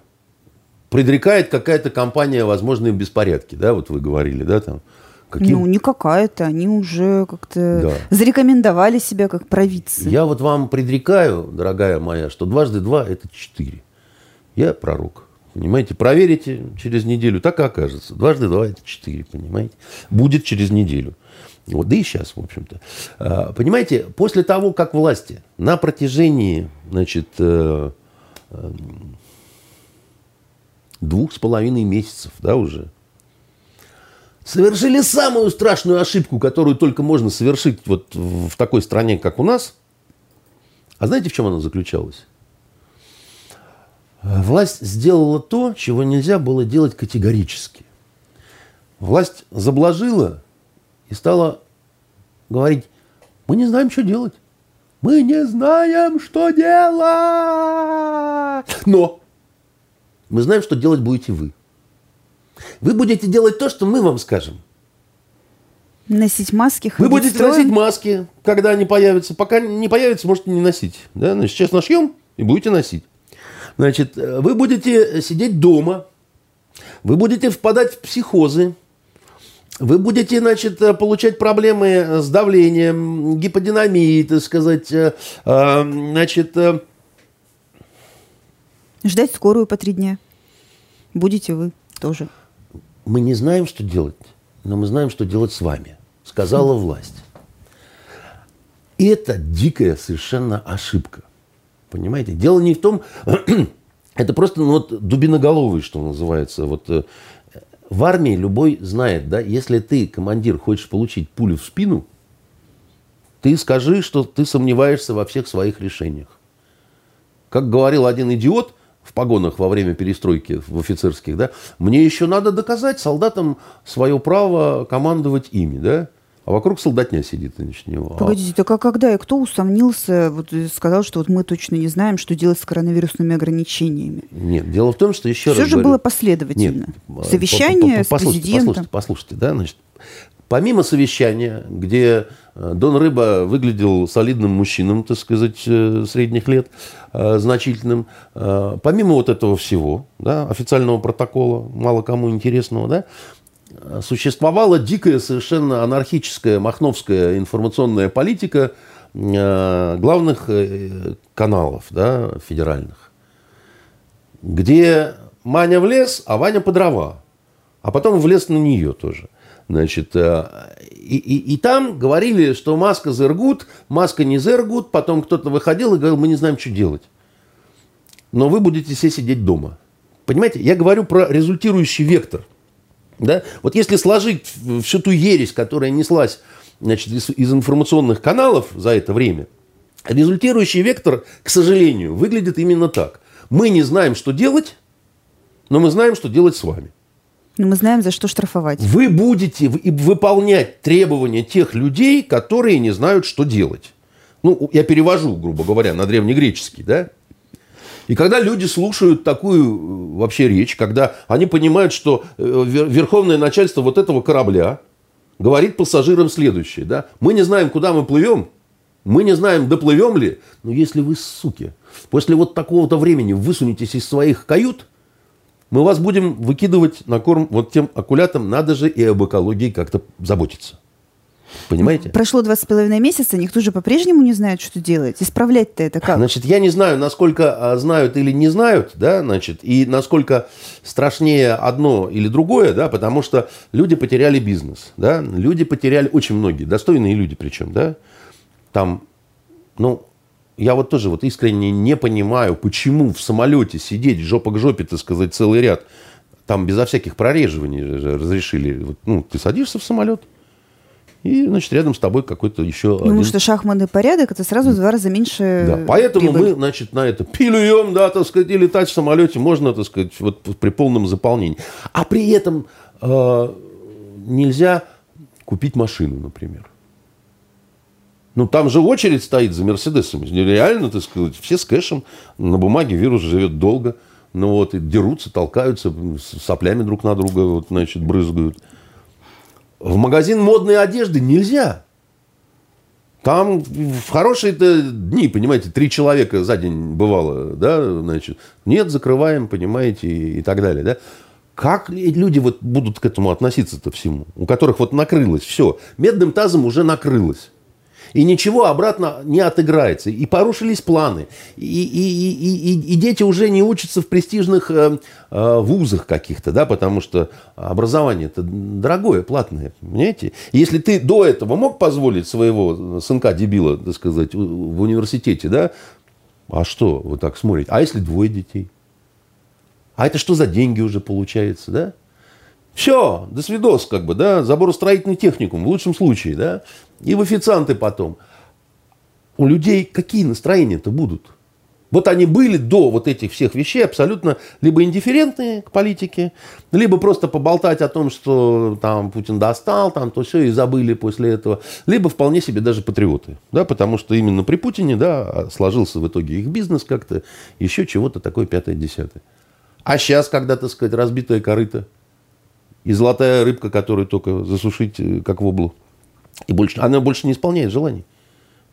предрекает какая-то компания возможные беспорядки, да, вот вы говорили, да, там. Каким? Ну, не какая-то, они уже как-то да. зарекомендовали себя как провидцы. Я вот вам предрекаю, дорогая моя, что дважды два – это четыре. Я пророк. Понимаете, проверите через неделю, так и окажется. Дважды два – это четыре, понимаете. Будет через неделю. Вот, да и сейчас, в общем-то. А, понимаете, после того, как власти на протяжении, значит, э, э, двух с половиной месяцев, да, уже, совершили самую страшную ошибку, которую только можно совершить вот в такой стране, как у нас. А знаете, в чем она заключалась? Власть сделала то, чего нельзя было делать категорически. Власть заблажила и стала говорить, мы не знаем, что делать. Мы не знаем, что делать. Но мы знаем, что делать будете вы. Вы будете делать то, что мы вам скажем. Носить маски, Вы будете строем. носить маски, когда они появятся. Пока не появятся, можете не носить. Да? Значит, сейчас нашьем и будете носить. Значит, э, вы будете сидеть дома, вы будете впадать в психозы, вы будете, значит, э, получать проблемы с давлением, гиподинамией, так сказать, э, значит... Ждать скорую по три дня. Будете вы тоже. Мы не знаем, что делать, но мы знаем, что делать с вами, сказала власть. Это дикая совершенно ошибка. Понимаете? Дело не в том, это просто ну, вот дубиноголовый, что называется. Вот э, в армии любой знает, да, если ты, командир, хочешь получить пулю в спину, ты скажи, что ты сомневаешься во всех своих решениях. Как говорил один идиот в погонах во время перестройки в офицерских, да, мне еще надо доказать солдатам свое право командовать ими, да а вокруг солдатня сидит значит, него. Погодите, так а когда и кто усомнился, вот сказал, что вот мы точно не знаем, что делать с коронавирусными ограничениями? Нет, дело в том, что еще Все раз же говорю, было последовательно. Нет, Совещание по -по -по с послушайте, президентом. Послушайте, послушайте, да, значит, помимо совещания, где э, Дон Рыба выглядел солидным мужчином, так сказать, э, средних лет, э, значительным, помимо вот этого всего, да, официального протокола, мало кому интересного, да, существовала дикая, совершенно анархическая махновская информационная политика главных каналов да, федеральных, где Маня в лес, а Ваня по дрова. А потом влез на нее тоже. Значит, э, и, и, и там говорили, что маска зергут, маска не зергут. Потом кто-то выходил и говорил, мы не знаем, что делать. Но вы будете все сидеть дома. Понимаете, я говорю про результирующий вектор. Да? Вот если сложить всю ту ересь, которая неслась значит, из, из информационных каналов за это время, результирующий вектор, к сожалению, выглядит именно так. Мы не знаем, что делать, но мы знаем, что делать с вами. Но мы знаем, за что штрафовать. Вы будете выполнять требования тех людей, которые не знают, что делать. Ну, я перевожу, грубо говоря, на древнегреческий, да? И когда люди слушают такую э, вообще речь, когда они понимают, что э, верховное начальство вот этого корабля говорит пассажирам следующее, да? Мы не знаем, куда мы плывем, мы не знаем, доплывем ли, но если вы, суки, после вот такого-то времени высунетесь из своих кают – мы вас будем выкидывать на корм вот тем акулятам. Надо же и об экологии как-то заботиться. Понимаете? Прошло два с половиной месяца, никто же по-прежнему не знает, что делать. Исправлять-то это как? Значит, я не знаю, насколько а, знают или не знают, да, значит, и насколько страшнее одно или другое, да, потому что люди потеряли бизнес, да, люди потеряли, очень многие, достойные люди причем, да, там, ну, я вот тоже вот искренне не понимаю, почему в самолете сидеть жопа к жопе, так сказать, целый ряд, там безо всяких прореживаний разрешили. Ну, ты садишься в самолет, и, значит, рядом с тобой какой-то еще Потому один... что шахматный порядок, это сразу в два раза меньше Да, поэтому прибыль. мы, значит, на это пилюем, да, так сказать, и летать в самолете можно, так сказать, вот при полном заполнении. А при этом э, нельзя купить машину, например. Ну, там же очередь стоит за Мерседесом. Реально, так сказать, все с кэшем. На бумаге вирус живет долго. Ну вот, и дерутся, толкаются, соплями друг на друга, вот, значит, брызгают. В магазин модной одежды нельзя. Там в хорошие-то дни, понимаете, три человека за день бывало, да, значит, нет, закрываем, понимаете, и, и так далее, да. Как люди вот будут к этому относиться-то всему? У которых вот накрылось все. Медным тазом уже накрылось и ничего обратно не отыграется. И порушились планы. И, и, и, и, и дети уже не учатся в престижных э, э, вузах каких-то, да, потому что образование это дорогое, платное, понимаете? Если ты до этого мог позволить своего сынка-дебила, так сказать, в университете, да, а что вы так смотрите? А если двое детей? А это что за деньги уже получается, да? Все, до свидос, как бы, да, заборостроительный техникум, в лучшем случае, да, и в официанты потом. У людей какие настроения-то будут? Вот они были до вот этих всех вещей абсолютно либо индифферентные к политике, либо просто поболтать о том, что там Путин достал, там то все, и забыли после этого, либо вполне себе даже патриоты, да, потому что именно при Путине, да, сложился в итоге их бизнес как-то, еще чего-то такое пятое-десятое. А сейчас, когда, так сказать, разбитая корыто, и золотая рыбка, которую только засушить, э, как воблу. И больше, она больше не исполняет желаний.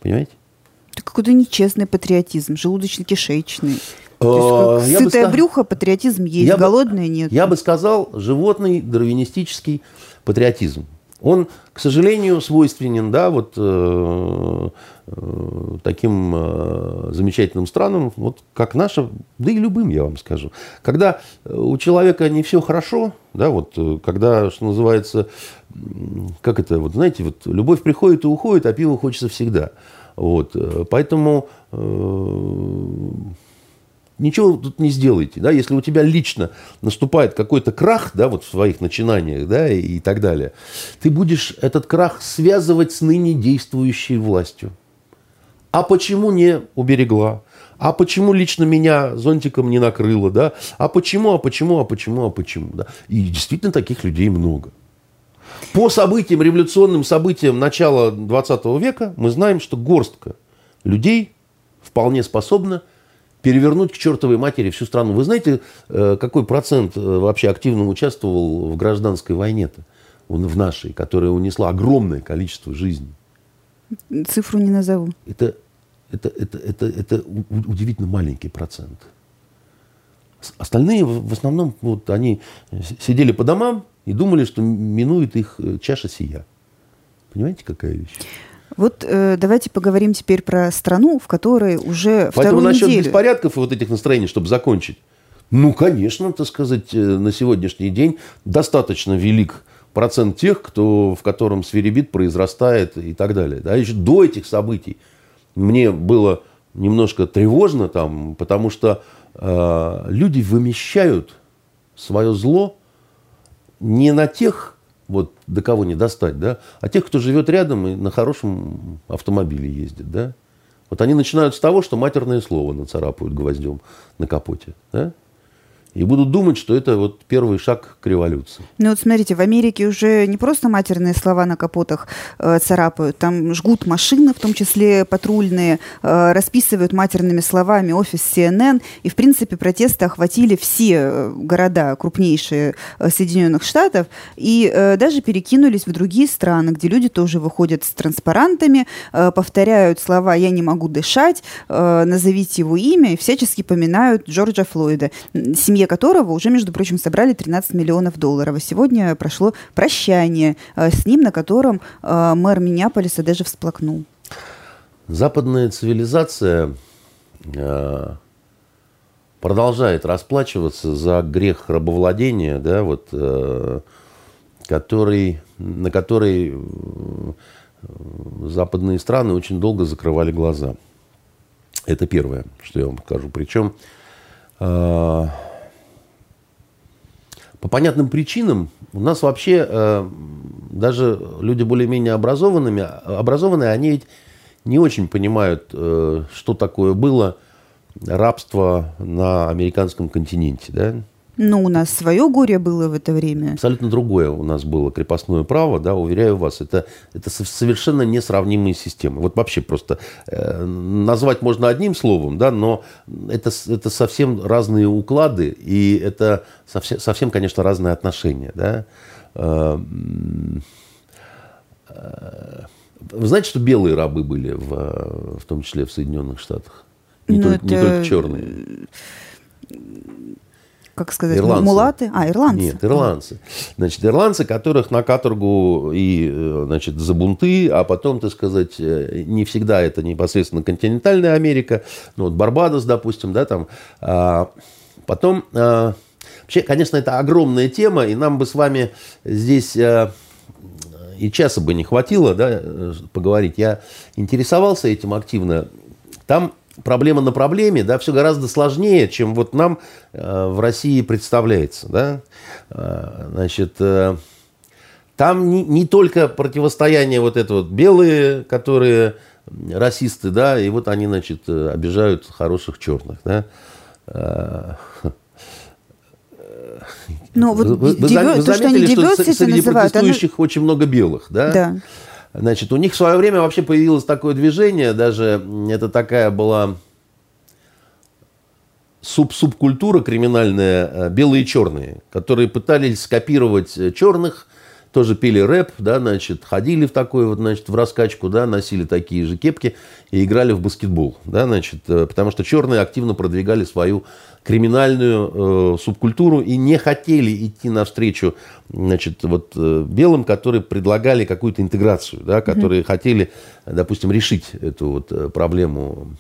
Понимаете? Это какой-то нечестный патриотизм, желудочно-кишечный. Есть, а, сытое бы, брюхо, патриотизм есть, я голодное нет. Я бы сказал, животный дарвинистический патриотизм. Он, к сожалению, свойственен, да, вот э, э, таким э, замечательным странам, вот как наша, да и любым, я вам скажу. Когда у человека не все хорошо, да, вот, э, когда, что называется, как это, вот, знаете, вот, любовь приходит и уходит, а пиво хочется всегда. Вот, э, поэтому э, ничего тут не сделаете. Да? Если у тебя лично наступает какой-то крах да, вот в своих начинаниях да, и, и так далее, ты будешь этот крах связывать с ныне действующей властью. А почему не уберегла? А почему лично меня зонтиком не накрыло? Да? А почему, а почему, а почему, а почему? Да? И действительно таких людей много. По событиям, революционным событиям начала 20 века мы знаем, что горстка людей вполне способна перевернуть к чертовой матери всю страну. Вы знаете, э, какой процент э, вообще активно участвовал в гражданской войне-то? в нашей, которая унесла огромное количество жизней. Цифру не назову. Это, это, это, это, это удивительно маленький процент. Остальные в основном вот, они сидели по домам и думали, что минует их э, чаша сия. Понимаете, какая вещь? Вот э, давайте поговорим теперь про страну, в которой уже Поэтому вторую насчет неделю... беспорядков и вот этих настроений, чтобы закончить. Ну, конечно, так сказать, э, на сегодняшний день достаточно велик процент тех, кто, в котором свиребит произрастает и так далее. Да, еще до этих событий мне было немножко тревожно там, потому что э, люди вымещают свое зло не на тех, вот до кого не достать, да, а тех, кто живет рядом и на хорошем автомобиле ездит, да. Вот они начинают с того, что матерное слово нацарапают гвоздем на капоте, да и будут думать, что это вот первый шаг к революции. Ну вот смотрите, в Америке уже не просто матерные слова на капотах э, царапают, там жгут машины, в том числе патрульные, э, расписывают матерными словами офис CNN, и в принципе протесты охватили все э, города крупнейшие э, Соединенных Штатов, и э, даже перекинулись в другие страны, где люди тоже выходят с транспарантами, э, повторяют слова «я не могу дышать», э, «назовите его имя» и всячески поминают Джорджа Флойда. Семья семье которого уже, между прочим, собрали 13 миллионов долларов. И сегодня прошло прощание э, с ним, на котором э, мэр Миннеаполиса даже всплакнул. Западная цивилизация э, продолжает расплачиваться за грех рабовладения, да, вот, который, на который западные страны очень долго закрывали глаза. Это первое, что я вам скажу. Причем по понятным причинам у нас вообще э, даже люди более-менее образованными, образованные, они ведь не очень понимают, э, что такое было рабство на американском континенте. Да? Ну, у нас свое горе было в это время. Абсолютно другое у нас было крепостное право, да, уверяю вас, это, это совершенно несравнимые системы. Вот вообще просто э, назвать можно одним словом, да, но это, это совсем разные уклады, и это совсем, совсем конечно, разные отношения, да. Э, э, вы знаете, что белые рабы были, в, в том числе в Соединенных Штатах? Не, ну, только, это... не только черные как сказать, ирландцы. мулаты? А, ирландцы. Нет, ирландцы. Значит, ирландцы, которых на каторгу и, э, значит, за бунты, а потом, так сказать, э, не всегда это непосредственно континентальная Америка, ну, вот Барбадос, допустим, да, там. А, потом, а, вообще, конечно, это огромная тема, и нам бы с вами здесь а, и часа бы не хватило, да, поговорить. Я интересовался этим активно. Там проблема на проблеме, да, все гораздо сложнее, чем вот нам э, в России представляется, да. Э, значит, э, там не, не только противостояние вот это вот белые, которые расисты, да, и вот они, значит, э, обижают хороших черных, да. Э, ну, вот вы, вы, вы заметили, что, они что среди называют, протестующих оно... очень много белых, да? Да. Значит, у них в свое время вообще появилось такое движение, даже это такая была суб субкультура криминальная, э, белые и черные, которые пытались скопировать э, черных, тоже пели рэп, да, значит, ходили в такой вот, значит, в раскачку, да, носили такие же кепки и играли в баскетбол, да, значит, э, потому что черные активно продвигали свою криминальную э, субкультуру и не хотели идти навстречу значит, вот, э, белым, которые предлагали какую-то интеграцию, да, которые mm-hmm. хотели, допустим, решить эту вот э, проблему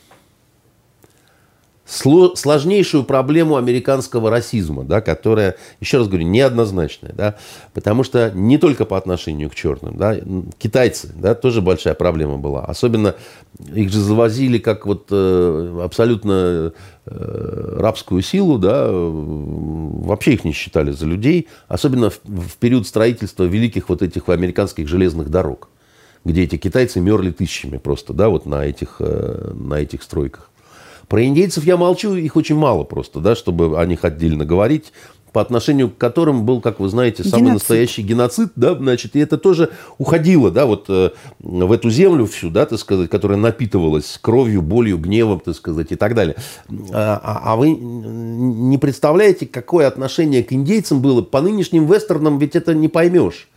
сложнейшую проблему американского расизма, да, которая, еще раз говорю, неоднозначная, да, потому что не только по отношению к черным, да, китайцы, да, тоже большая проблема была, особенно их же завозили как вот э, абсолютно э, рабскую силу, да, вообще их не считали за людей, особенно в, в период строительства великих вот этих американских железных дорог, где эти китайцы мерли тысячами просто, да, вот на этих, э, на этих стройках. Про индейцев я молчу, их очень мало просто, да, чтобы о них отдельно говорить по отношению к которым был, как вы знаете, самый геноцид. настоящий геноцид, да, значит, и это тоже уходило, да, вот э, в эту землю всю, да, так сказать, которая напитывалась кровью, болью, гневом, так сказать, и так далее. А, а, а вы не представляете, какое отношение к индейцам было? По нынешним вестернам ведь это не поймешь.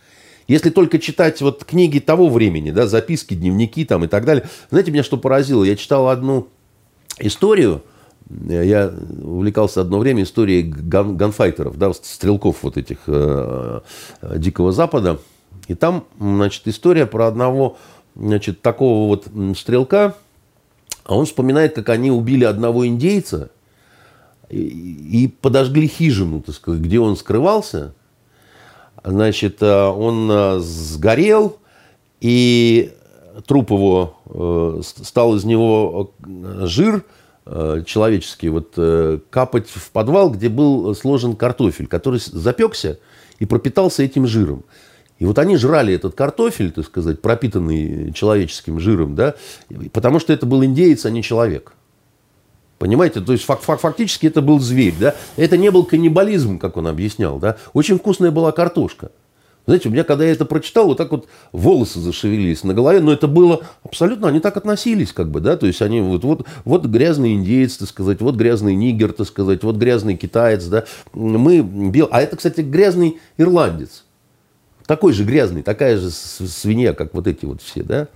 Если только читать вот книги того времени, да, записки, дневники там и так далее. Знаете, меня что поразило? Я читал одну историю, я увлекался одно время историей ган, ганфайтеров, да, стрелков вот этих э, Дикого Запада. И там, значит, история про одного, значит, такого вот стрелка, а он вспоминает, как они убили одного индейца и, и подожгли хижину, так сказать, где он скрывался. Значит, э, он э, сгорел, и труп его, э, стал из него жир человеческий, вот капать в подвал, где был сложен картофель, который запекся и пропитался этим жиром. И вот они жрали этот картофель, так сказать, пропитанный человеческим жиром, да, потому что это был индеец, а не человек. Понимаете? То есть фак фак фактически это был зверь. Да? Это не был каннибализм, как он объяснял. Да? Очень вкусная была картошка. Знаете, у меня, когда я это прочитал, вот так вот волосы зашевелились на голове, но это было абсолютно, они так относились, как бы, да, то есть они вот, вот, вот грязный индеец, так сказать, вот грязный нигер, так сказать, вот грязный китаец, да, мы бел, а это, кстати, грязный ирландец, такой же грязный, такая же свинья, как вот эти вот все, да.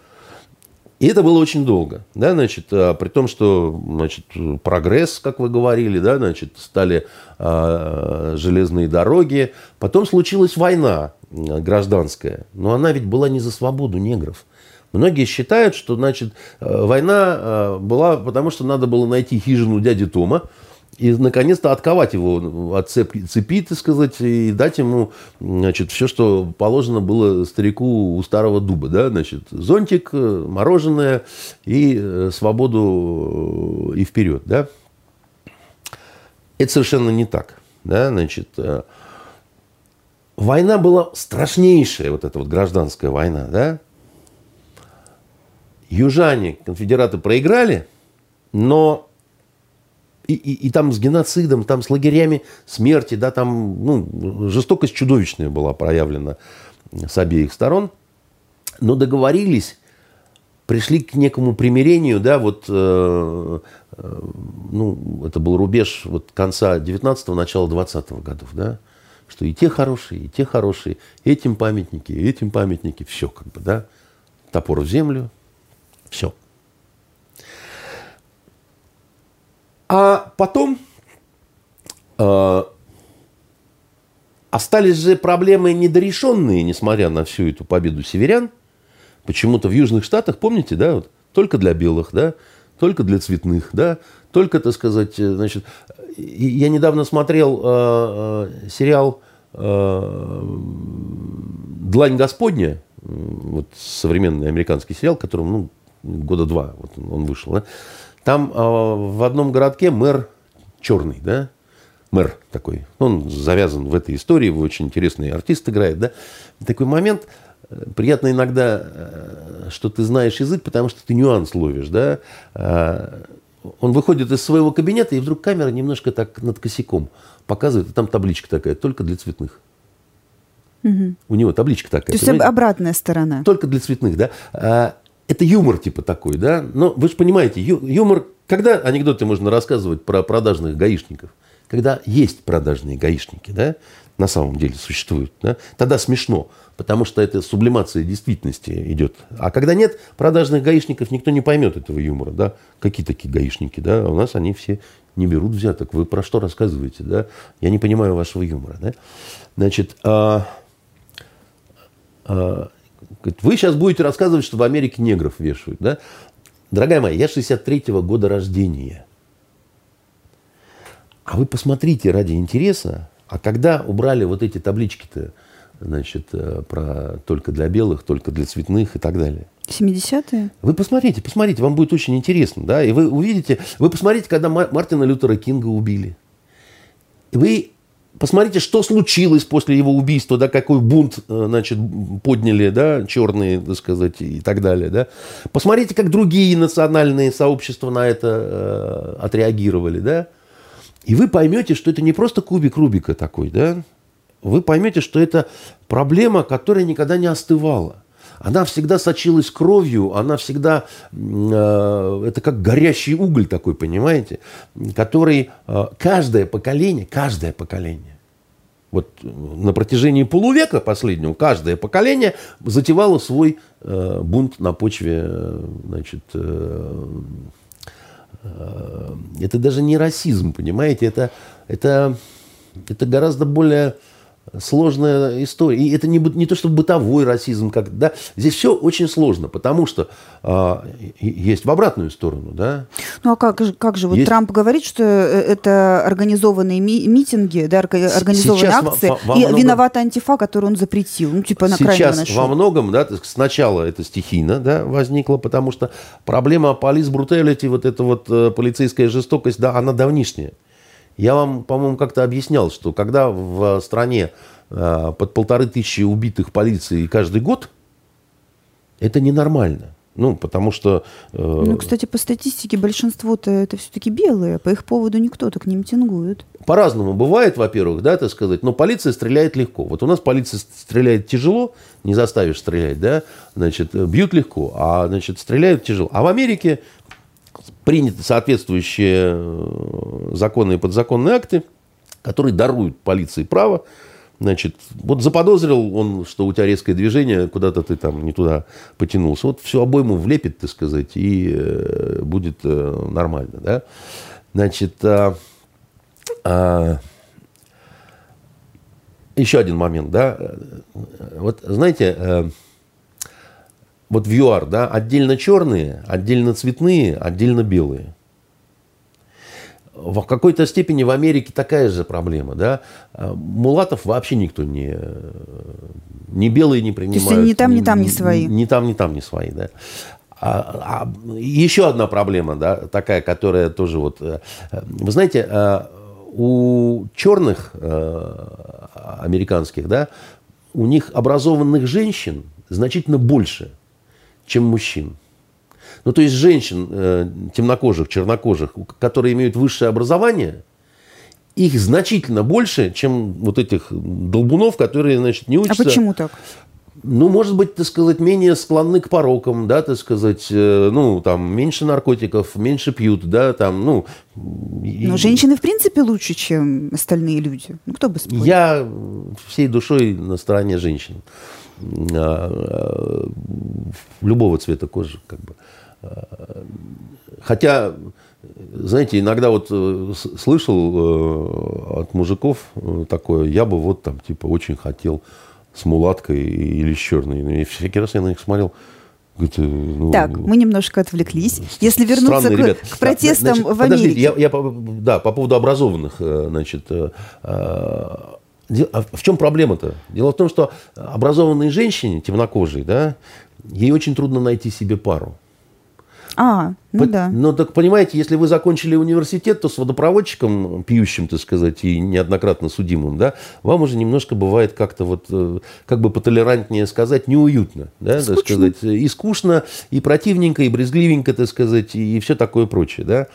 И это было очень долго, да, значит, а, при том, что, значит, прогресс, как вы говорили, да, значит, стали а, железные дороги, потом случилась война гражданская, но она ведь была не за свободу негров. Многие считают, что, значит, война а, была потому, что надо было найти хижину дяди Тома, и, наконец-то, отковать его от цепи, цепи, так сказать, и дать ему, значит, все, что положено было старику у старого дуба, да, значит, зонтик, э, мороженое и э, свободу э, и вперед, да. Это совершенно не так, да, значит, война была страшнейшая, вот эта вот гражданская война, да. Южане, конфедераты проиграли, но и, и, и там с геноцидом, там с лагерями смерти, да, там ну, жестокость чудовищная была проявлена с обеих сторон. Но договорились, пришли к некому примирению, да, вот, э, э, ну, это был рубеж вот конца 19-го, начала 20-го годов, да, что и те хорошие, и те хорошие, этим памятники, этим памятники, все как бы, да, топор в землю, все. А потом э, остались же проблемы недорешенные, несмотря на всю эту победу северян. Почему-то в Южных Штатах, помните, да, вот, только для белых, да, только для цветных, да, только, так сказать, э, значит, я недавно смотрел э, э, сериал э, «Длань Господня», вот современный американский сериал, которому, ну, года два вот он вышел, да, там э, в одном городке мэр черный, да, мэр такой. Он завязан в этой истории, очень интересный артист играет, да. Такой момент, э, приятно иногда, э, что ты знаешь язык, потому что ты нюанс ловишь, да. Э, он выходит из своего кабинета, и вдруг камера немножко так над косяком показывает, и там табличка такая, только для цветных. Угу. У него табличка такая. То есть понимаете? обратная сторона. Только для цветных, да это юмор типа такой, да? Но вы же понимаете, ю, юмор, когда анекдоты можно рассказывать про продажных гаишников? Когда есть продажные гаишники, да? На самом деле существуют, да? Тогда смешно, потому что это сублимация действительности идет. А когда нет продажных гаишников, никто не поймет этого юмора, да? Какие такие гаишники, да? У нас они все не берут взяток. Вы про что рассказываете, да? Я не понимаю вашего юмора, да? Значит, а, а, вы сейчас будете рассказывать, что в Америке негров вешают. Да? Дорогая моя, я 63-го года рождения. А вы посмотрите ради интереса, а когда убрали вот эти таблички-то, значит, э, про только для белых, только для цветных и так далее. 70-е? Вы посмотрите, посмотрите, вам будет очень интересно, да, и вы увидите, вы посмотрите, когда Мартина Лютера Кинга убили. Вы Посмотрите, что случилось после его убийства, да, какой бунт, э, значит, подняли, да, черные, так сказать, и так далее, да. Посмотрите, как другие национальные сообщества на это э, отреагировали, да. И вы поймете, что это не просто кубик Рубика такой, да. Вы поймете, что это проблема, которая никогда не остывала она всегда сочилась кровью, она всегда, э, это как горящий уголь такой, понимаете, который э, каждое поколение, каждое поколение Вот на протяжении полувека последнего каждое поколение затевало свой э, бунт на почве, значит, э, э, это даже не расизм, понимаете, это, это, это гораздо более сложная история. И это не, не то, что бытовой расизм, как, да, здесь все очень сложно, потому что а, есть в обратную сторону, да. Ну а как же, как же, вот есть... Трамп говорит, что э, это организованные ми- митинги, да, организованные Сейчас акции, во, во и многом... виновата антифа, которую он запретил, ну типа на Сейчас нашел. во многом, да, сначала это стихийно, да, возникло, потому что проблема полис бруталити, вот эта вот э, полицейская жестокость, да, она давнишняя. Я вам, по-моему, как-то объяснял, что когда в стране э, под полторы тысячи убитых полицией каждый год, это ненормально. Ну, потому что... Э... Ну, кстати, по статистике большинство-то это все-таки белые. По их поводу никто так не митингует. По-разному бывает, во-первых, да, так сказать. Но полиция стреляет легко. Вот у нас полиция стреляет тяжело, не заставишь стрелять, да. Значит, бьют легко, а, значит, стреляют тяжело. А в Америке приняты соответствующие э, законные и подзаконные акты, которые даруют полиции право Значит, вот заподозрил он, что у тебя резкое движение, куда-то ты там не туда потянулся. Вот всю обойму влепит, так сказать, и э, будет э, нормально, да. Значит, а, а, еще один момент, да. Вот, знаете, э, вот в ЮАР, да, отдельно черные, отдельно цветные, отдельно белые. В какой-то степени в Америке такая же проблема, да. Мулатов вообще никто не, не белые не принимают. То есть ни там, ни там не свои. Ни, ни там, ни там не свои, да. А, а, еще одна проблема, да, такая, которая тоже вот... Э, вы знаете, э, у черных э, американских, да, у них образованных женщин значительно больше – чем мужчин. Ну, то есть женщин э, темнокожих, чернокожих, которые имеют высшее образование, их значительно больше, чем вот этих долбунов, которые, значит, не учатся. А почему так? Ну, может быть, так сказать, менее склонны к порокам, да, так сказать, э, ну, там, меньше наркотиков, меньше пьют, да, там, ну... Но женщины, в принципе, лучше, чем остальные люди. Ну, кто бы спорил? Я всей душой на стороне женщин. А, любого цвета кожи, как бы. А, хотя, знаете, иногда вот э, слышал э, от мужиков э, такое, я бы вот там, типа, очень хотел с мулаткой или с черной. И всякий раз я на них смотрел, ну, так, мы немножко отвлеклись. Если вернуться к, к протестам значит, в Америке. Я, я, да, по поводу образованных, значит, а в чем проблема-то? Дело в том, что образованной женщине, темнокожей, да, ей очень трудно найти себе пару. А, ну По, да. Ну так понимаете, если вы закончили университет, то с водопроводчиком, пьющим, так сказать, и неоднократно судимым, да, вам уже немножко бывает как-то вот, э, как бы потолерантнее сказать, неуютно, да, так сказать, и скучно, и противненько, и брезгливенько, так сказать, и все такое прочее, да.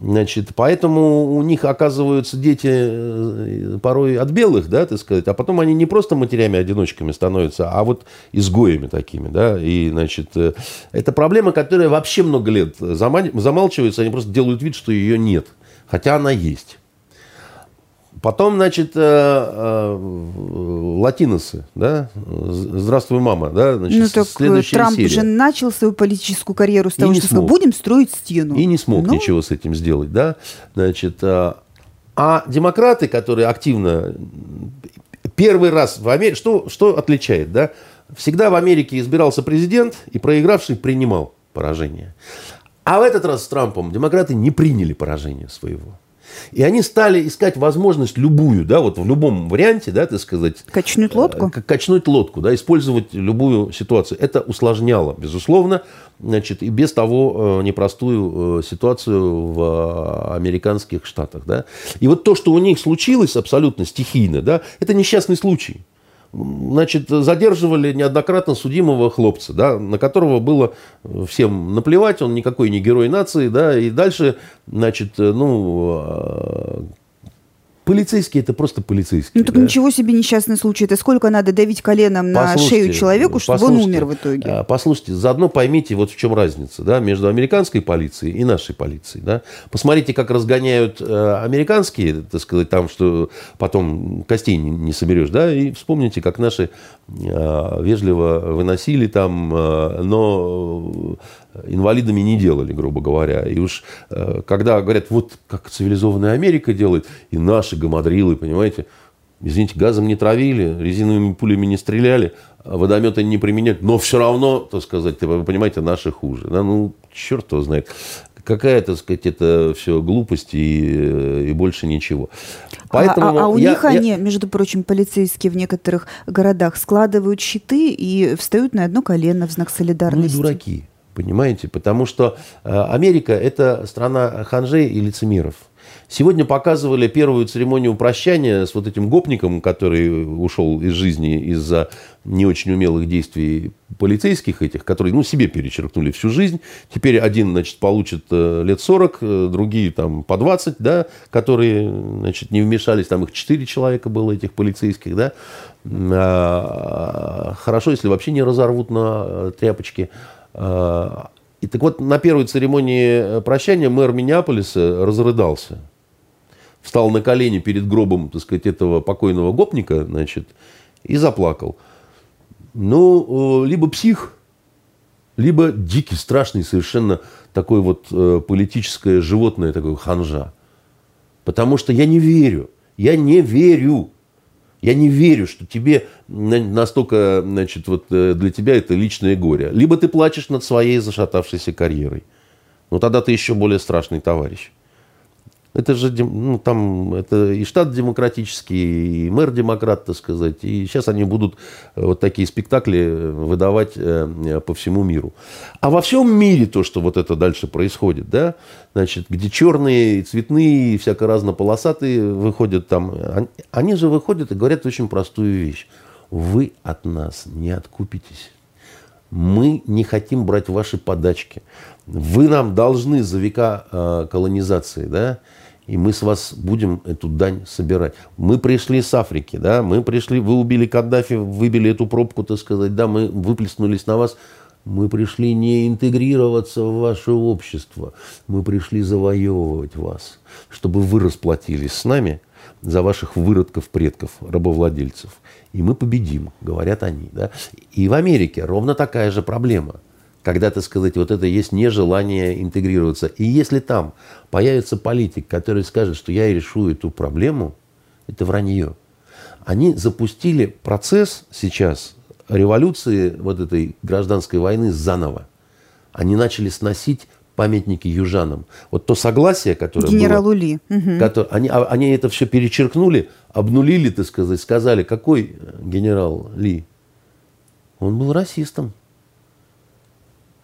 Значит, поэтому у них оказываются дети э, порой от белых, да, так сказать, а потом они не просто матерями-одиночками становятся, а вот изгоями такими, да, и, значит, э, это проблема, которая вообще много лет замалчивается, они просто делают вид, что ее нет, хотя она есть. Потом, значит, э, э, латиносы, да, здравствуй, мама, да, значит, ну, так следующая Трамп серия. же начал свою политическую карьеру с того, что сказал, будем строить стену. И не смог ну... ничего с этим сделать, да, значит, э, а демократы, которые активно, первый раз в Америке, что, что отличает, да, всегда в Америке избирался президент, и проигравший принимал поражение. А в этот раз с Трампом демократы не приняли поражение своего. И они стали искать возможность любую, да, вот в любом варианте, да, так сказать... Качнуть лодку? Э, качнуть лодку, да, использовать любую ситуацию. Это усложняло, безусловно, значит, и без того э, непростую э, ситуацию в американских штатах, да. И вот то, что у них случилось абсолютно стихийно, да, это несчастный случай значит, задерживали неоднократно судимого хлопца, да, на которого было всем наплевать, он никакой не герой нации, да, и дальше, значит, ну, Полицейский это просто полицейский. Ну так да? ничего себе несчастный случай. Это сколько надо давить коленом на Послушайте, шею человеку, чтобы он умер в итоге? а, Послушайте, заодно поймите, вот в чем разница да, между американской полицией и нашей полицией. Да? Посмотрите, как разгоняют э, американские, так сказать, там, что потом костей не, не соберешь, да, и вспомните, как наши э, вежливо выносили там, э, но инвалидами не делали, грубо говоря. И уж э, когда говорят, вот как цивилизованная Америка делает, и наши гамадрилы, понимаете, извините, газом не травили, резиновыми пулями не стреляли, а водометы не применяют, но все равно, так сказать, вы понимаете, наши хуже. Да? Ну, черт его знает. Какая, так сказать, это все глупость и, и больше ничего. Поэтому а, а, а у я, них я... они, между прочим, полицейские в некоторых городах складывают щиты и встают на одно колено в знак солидарности. Ну и дураки. Понимаете? Потому что э, Америка – это страна ханжей и лицемеров. Сегодня показывали первую церемонию прощания с вот этим гопником, который ушел из жизни из-за не очень умелых действий полицейских этих, которые ну, себе перечеркнули всю жизнь. Теперь один значит, получит э, лет 40, э, другие там, по 20, да, которые значит, не вмешались. Там их 4 человека было, этих полицейских. Да. А, хорошо, если вообще не разорвут на тряпочки. А, и так вот, на первой церемонии прощания мэр Миннеаполиса разрыдался. Встал на колени перед гробом, так сказать, этого покойного гопника, значит, и заплакал. Ну, э, либо псих, либо дикий, страшный, совершенно такой вот э, политическое животное, такое ханжа. Потому что я не верю, я не верю, я не верю, что тебе настолько, значит, вот э, для тебя это личное горе. Либо ты плачешь над своей зашатавшейся карьерой. Ну, тогда ты еще более страшный товарищ. Это же ну, там, это и штат демократический, и мэр демократ, так сказать. И сейчас они будут э, вот такие спектакли э, выдавать э, по всему миру. А во всем мире то, что вот это дальше происходит, да, значит, где черные, цветные, всяко разнополосатые выходят там, они же выходят и говорят очень простую вещь. Вы от нас не откупитесь. Мы не хотим брать ваши подачки. Вы нам должны за века колонизации, да, и мы с вас будем эту дань собирать. Мы пришли с Африки, да, мы пришли, вы убили Каддафи, выбили эту пробку, так сказать, да, мы выплеснулись на вас. Мы пришли не интегрироваться в ваше общество, мы пришли завоевывать вас, чтобы вы расплатились с нами за ваших выродков предков, рабовладельцев. И мы победим, говорят они. Да? И в Америке ровно такая же проблема – когда, так сказать, вот это есть нежелание интегрироваться. И если там появится политик, который скажет, что я решу эту проблему, это вранье. Они запустили процесс сейчас революции вот этой гражданской войны заново. Они начали сносить памятники южанам. Вот то согласие, которое Генералу было, Ли. Угу. Которое, они, а, они это все перечеркнули, обнулили, так сказать, сказали, какой генерал Ли? Он был расистом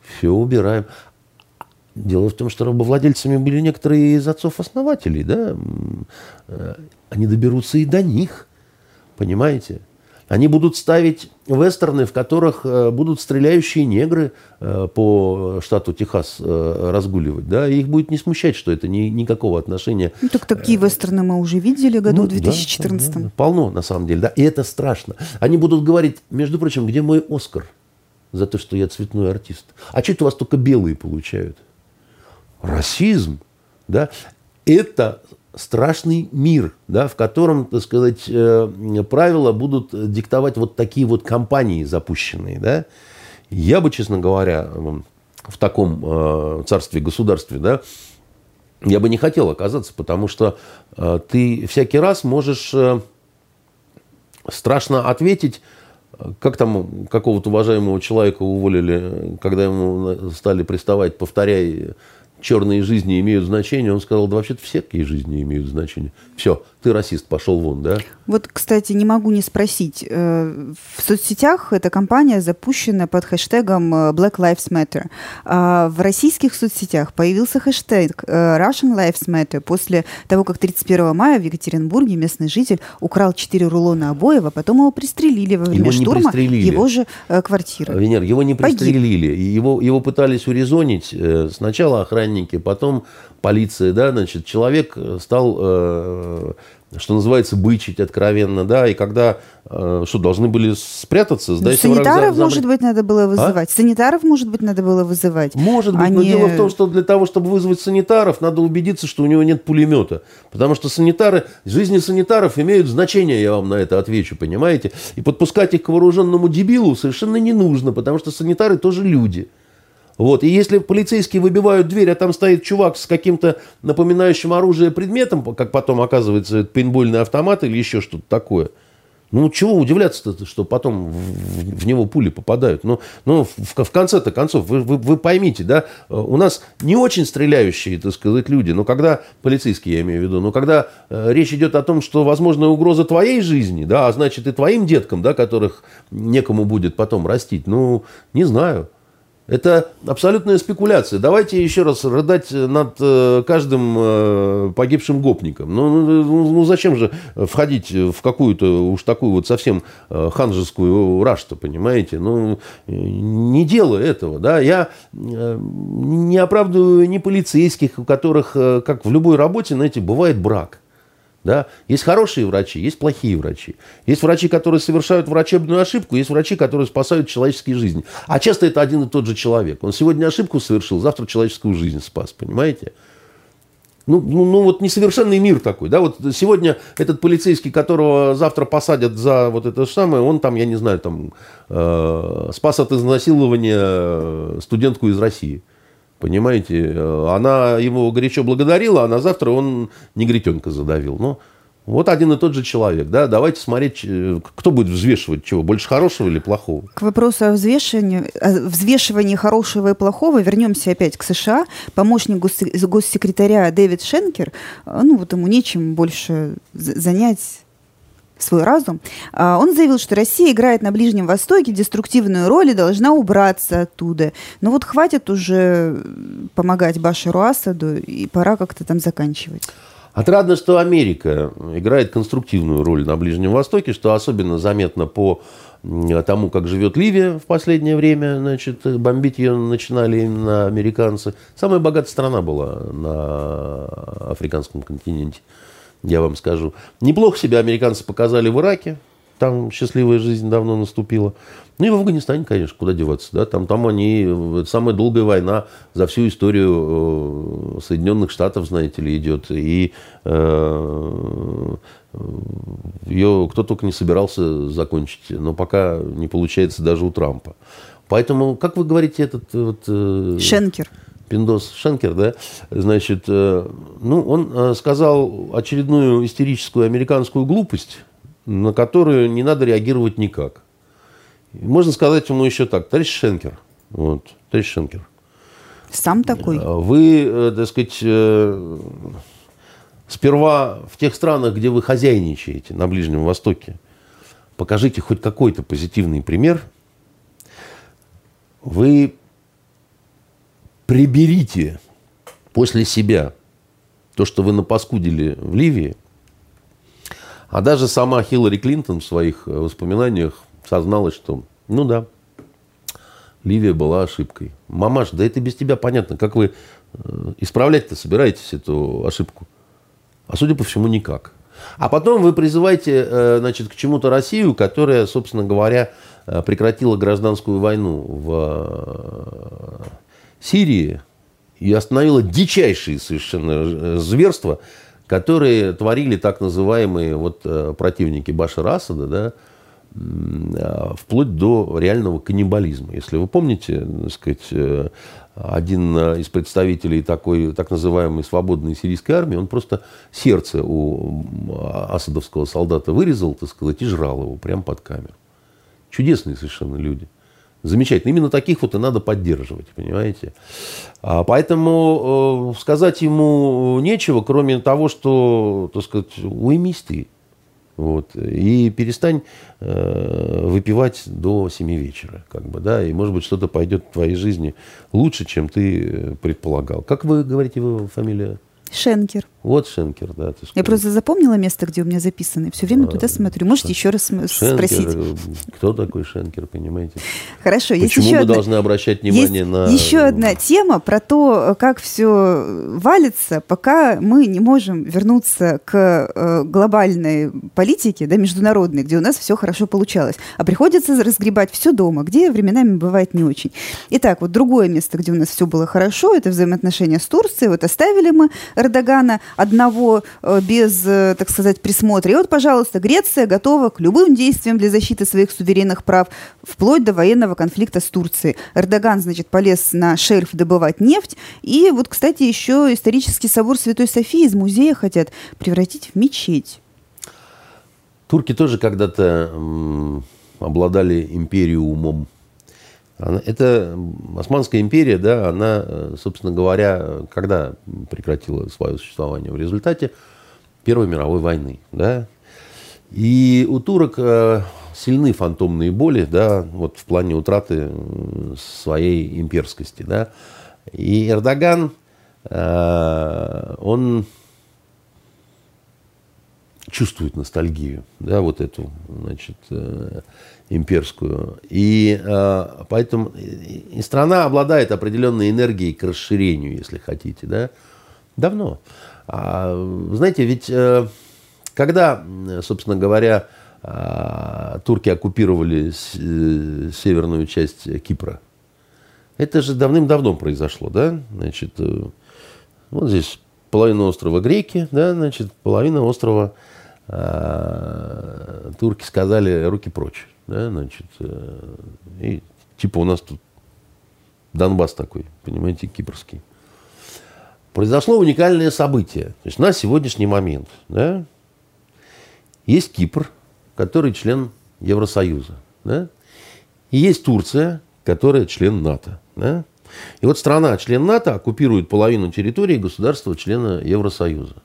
все убираем. Дело в том, что рабовладельцами были некоторые из отцов-основателей, да, э, они доберутся и до них, понимаете? Они будут ставить вестерны, в которых э, будут стреляющие негры э, по штату Техас разгуливать. Да? И их будет не смущать, что это ни, никакого отношения. Ну, так такие вестерны мы уже видели году ну, в 2014. Да, да, да. Полно, на самом деле. Да? И это страшно. Они будут говорить, между прочим, где мой Оскар? За то, что я цветной артист. А что это у вас только белые получают? Расизм, да? Это страшный мир, да, в котором, так сказать, э, правила будут диктовать вот такие вот компании запущенные, да. Я бы, честно говоря, в таком э, царстве-государстве, да, я бы не хотел оказаться, потому что э, ты всякий раз можешь страшно ответить как там какого-то уважаемого человека уволили, когда ему стали приставать, повторяй, черные жизни имеют значение, он сказал, да вообще-то всякие жизни имеют значение. Все, ты расист, пошел вон, да? Вот, кстати, не могу не спросить. Э, в соцсетях эта кампания запущена под хэштегом э, Black Lives Matter. А в российских соцсетях появился хэштег э, Russian Lives Matter после того, как 31 мая в Екатеринбурге местный житель украл 4 рулона обоев, а потом его пристрелили во время его штурма его же квартиры. Венер, его не пристрелили. Его, его пытались урезонить. Сначала охранники, потом полиция, да, значит, человек стал э, что называется, бычить откровенно, да, и когда, э, что, должны были спрятаться, ну, Санитаров, за, может быть, надо было а? вызывать. А? Санитаров, может быть, надо было вызывать. Может быть, а но дело в том, что для того, чтобы вызвать санитаров, надо убедиться, что у него нет пулемета. Потому что санитары, жизни санитаров имеют значение, я вам на это отвечу, понимаете? И подпускать их к вооруженному дебилу совершенно не нужно, потому что санитары тоже люди. Вот. И если полицейские выбивают дверь, а там стоит чувак с каким-то напоминающим оружие предметом, как потом оказывается, это пейнтбольный автомат или еще что-то такое, ну, чего удивляться-то, что потом в, в него пули попадают? Ну, ну в, в конце-то концов, вы, вы, вы поймите, да, у нас не очень стреляющие, так сказать, люди, но когда, полицейские я имею в виду, но когда э, речь идет о том, что возможна угроза твоей жизни, да, а значит и твоим деткам, да, которых некому будет потом растить, ну, не знаю. Это абсолютная спекуляция. Давайте еще раз рыдать над э, каждым э, погибшим гопником. Ну, ну, ну, ну зачем же входить в какую-то уж такую вот совсем э, ханжескую рашт понимаете? Ну, не делаю этого. Да? Я не оправдываю ни полицейских, у которых, как в любой работе, знаете, бывает брак. Да? Есть хорошие врачи, есть плохие врачи. Есть врачи, которые совершают врачебную ошибку, есть врачи, которые спасают человеческие жизни. А часто это один и тот же человек. Он сегодня ошибку совершил, завтра человеческую жизнь спас, понимаете? Ну, ну, ну вот несовершенный мир такой, да, вот сегодня этот полицейский, которого завтра посадят за вот это самое, он там, я не знаю, там э, спас от изнасилования студентку из России. Понимаете, э, она его горячо благодарила, а на завтра он негритенка задавил. Ну, вот один и тот же человек, да, давайте смотреть, э, кто будет взвешивать чего, больше хорошего или плохого. К вопросу о взвешивании, о взвешивании хорошего и плохого вернемся опять к США. Помощник госсекретаря Дэвид Шенкер, э, ну вот ему нечем больше занять свой разум, а, он заявил, что Россия играет на Ближнем Востоке деструктивную роль и должна убраться оттуда. Но вот хватит уже помогать Башару Асаду, и пора как-то там заканчивать. Отрадно, что Америка играет конструктивную роль на Ближнем Востоке, что особенно заметно по тому, как живет Ливия в последнее время. Значит, бомбить ее начинали именно американцы. Самая богатая страна была на африканском континенте я вам скажу. Неплохо себя американцы показали в Ираке. Там счастливая жизнь давно наступила. Ну и в Афганистане, конечно, куда деваться. Да? Там, там они... Это самая долгая война за всю историю э, Соединенных Штатов, знаете ли, идет. И э, ее кто только не собирался закончить. Но пока не получается даже у Трампа. Поэтому, как вы говорите, этот... Вот, э, Шенкер. Пиндос Шенкер, да, значит, э, ну, он э, сказал очередную истерическую американскую глупость, на которую не надо реагировать никак. Можно сказать ему еще так, товарищ Шенкер, вот, товарищ Шенкер. Сам такой? Э, вы, так сказать, сперва в тех странах, где вы хозяйничаете, на Ближнем Востоке, покажите хоть какой-то позитивный пример. Вы приберите после себя то, что вы напаскудили в Ливии, а даже сама Хиллари Клинтон в своих воспоминаниях созналась, что, ну да, Ливия была ошибкой. Мамаш, да это без тебя понятно, как вы э, исправлять-то собираетесь эту ошибку? А судя по всему, никак. А потом вы призываете э, значит, к чему-то Россию, которая, собственно говоря, э, прекратила гражданскую войну в Сирии и остановила дичайшие совершенно э, зверства, которые творили так называемые вот э, противники Башара Асада, да, а, вплоть до реального каннибализма. Если вы помните, так сказать, э, один из представителей такой так называемой свободной сирийской армии, он просто сердце у асадовского солдата вырезал, так сказать, и жрал его прямо под камеру. Чудесные совершенно люди. Замечательно. Именно таких вот и надо поддерживать, понимаете? А поэтому э, сказать ему нечего, кроме того, что, так сказать, уймись ты. Вот, и перестань э, выпивать до 7 вечера, как бы, да, и, может быть, что-то пойдет в твоей жизни лучше, чем ты предполагал. Как вы говорите, его фамилия? Шенкер. Вот Шенкер, да. Так Я просто запомнила место, где у меня записано, все время а, туда смотрю. Можете еще раз Шенкер, спросить? Э, кто такой Шенкер, понимаете? Хорошо, есть Почему еще мы одна... должны обращать внимание есть на... еще одна тема про то, как все валится, пока мы не можем вернуться к э, глобальной политике, да, международной, где у нас все хорошо получалось. А приходится разгребать все дома, где временами бывает не очень. Итак, вот другое место, где у нас все было хорошо, это взаимоотношения с Турцией. Вот оставили мы Эрдогана, одного э, без, э, так сказать, присмотра. И вот, пожалуйста, Греция готова к любым действиям для защиты своих суверенных прав, вплоть до военного конфликта с Турцией. Эрдоган, значит, полез на шельф добывать нефть. И вот, кстати, еще исторический собор Святой Софии из музея хотят превратить в мечеть. Турки тоже когда-то обладали империумом. Это Османская империя, да, она, э, собственно говоря, когда прекратила свое существование? В результате Первой мировой войны, да. И у турок э, сильны фантомные боли, да, вот в плане утраты своей имперскости, да. И Эрдоган, э, он чувствует ностальгию, да, вот эту, значит, имперскую. И э, поэтому и страна обладает определенной энергией к расширению, если хотите, да, давно. А, знаете, ведь э, когда, собственно говоря, э, турки оккупировали с, э, северную часть Кипра, это же давным-давно произошло, да, значит, э, вот здесь половина острова Греки, да, значит, половина острова э, турки сказали руки прочь. Да, значит, э, и типа у нас тут Донбасс такой, понимаете, кипрский. Произошло уникальное событие. То есть на сегодняшний момент да, есть Кипр, который член Евросоюза. Да, и есть Турция, которая член НАТО. Да. И вот страна, член НАТО, оккупирует половину территории государства, члена Евросоюза.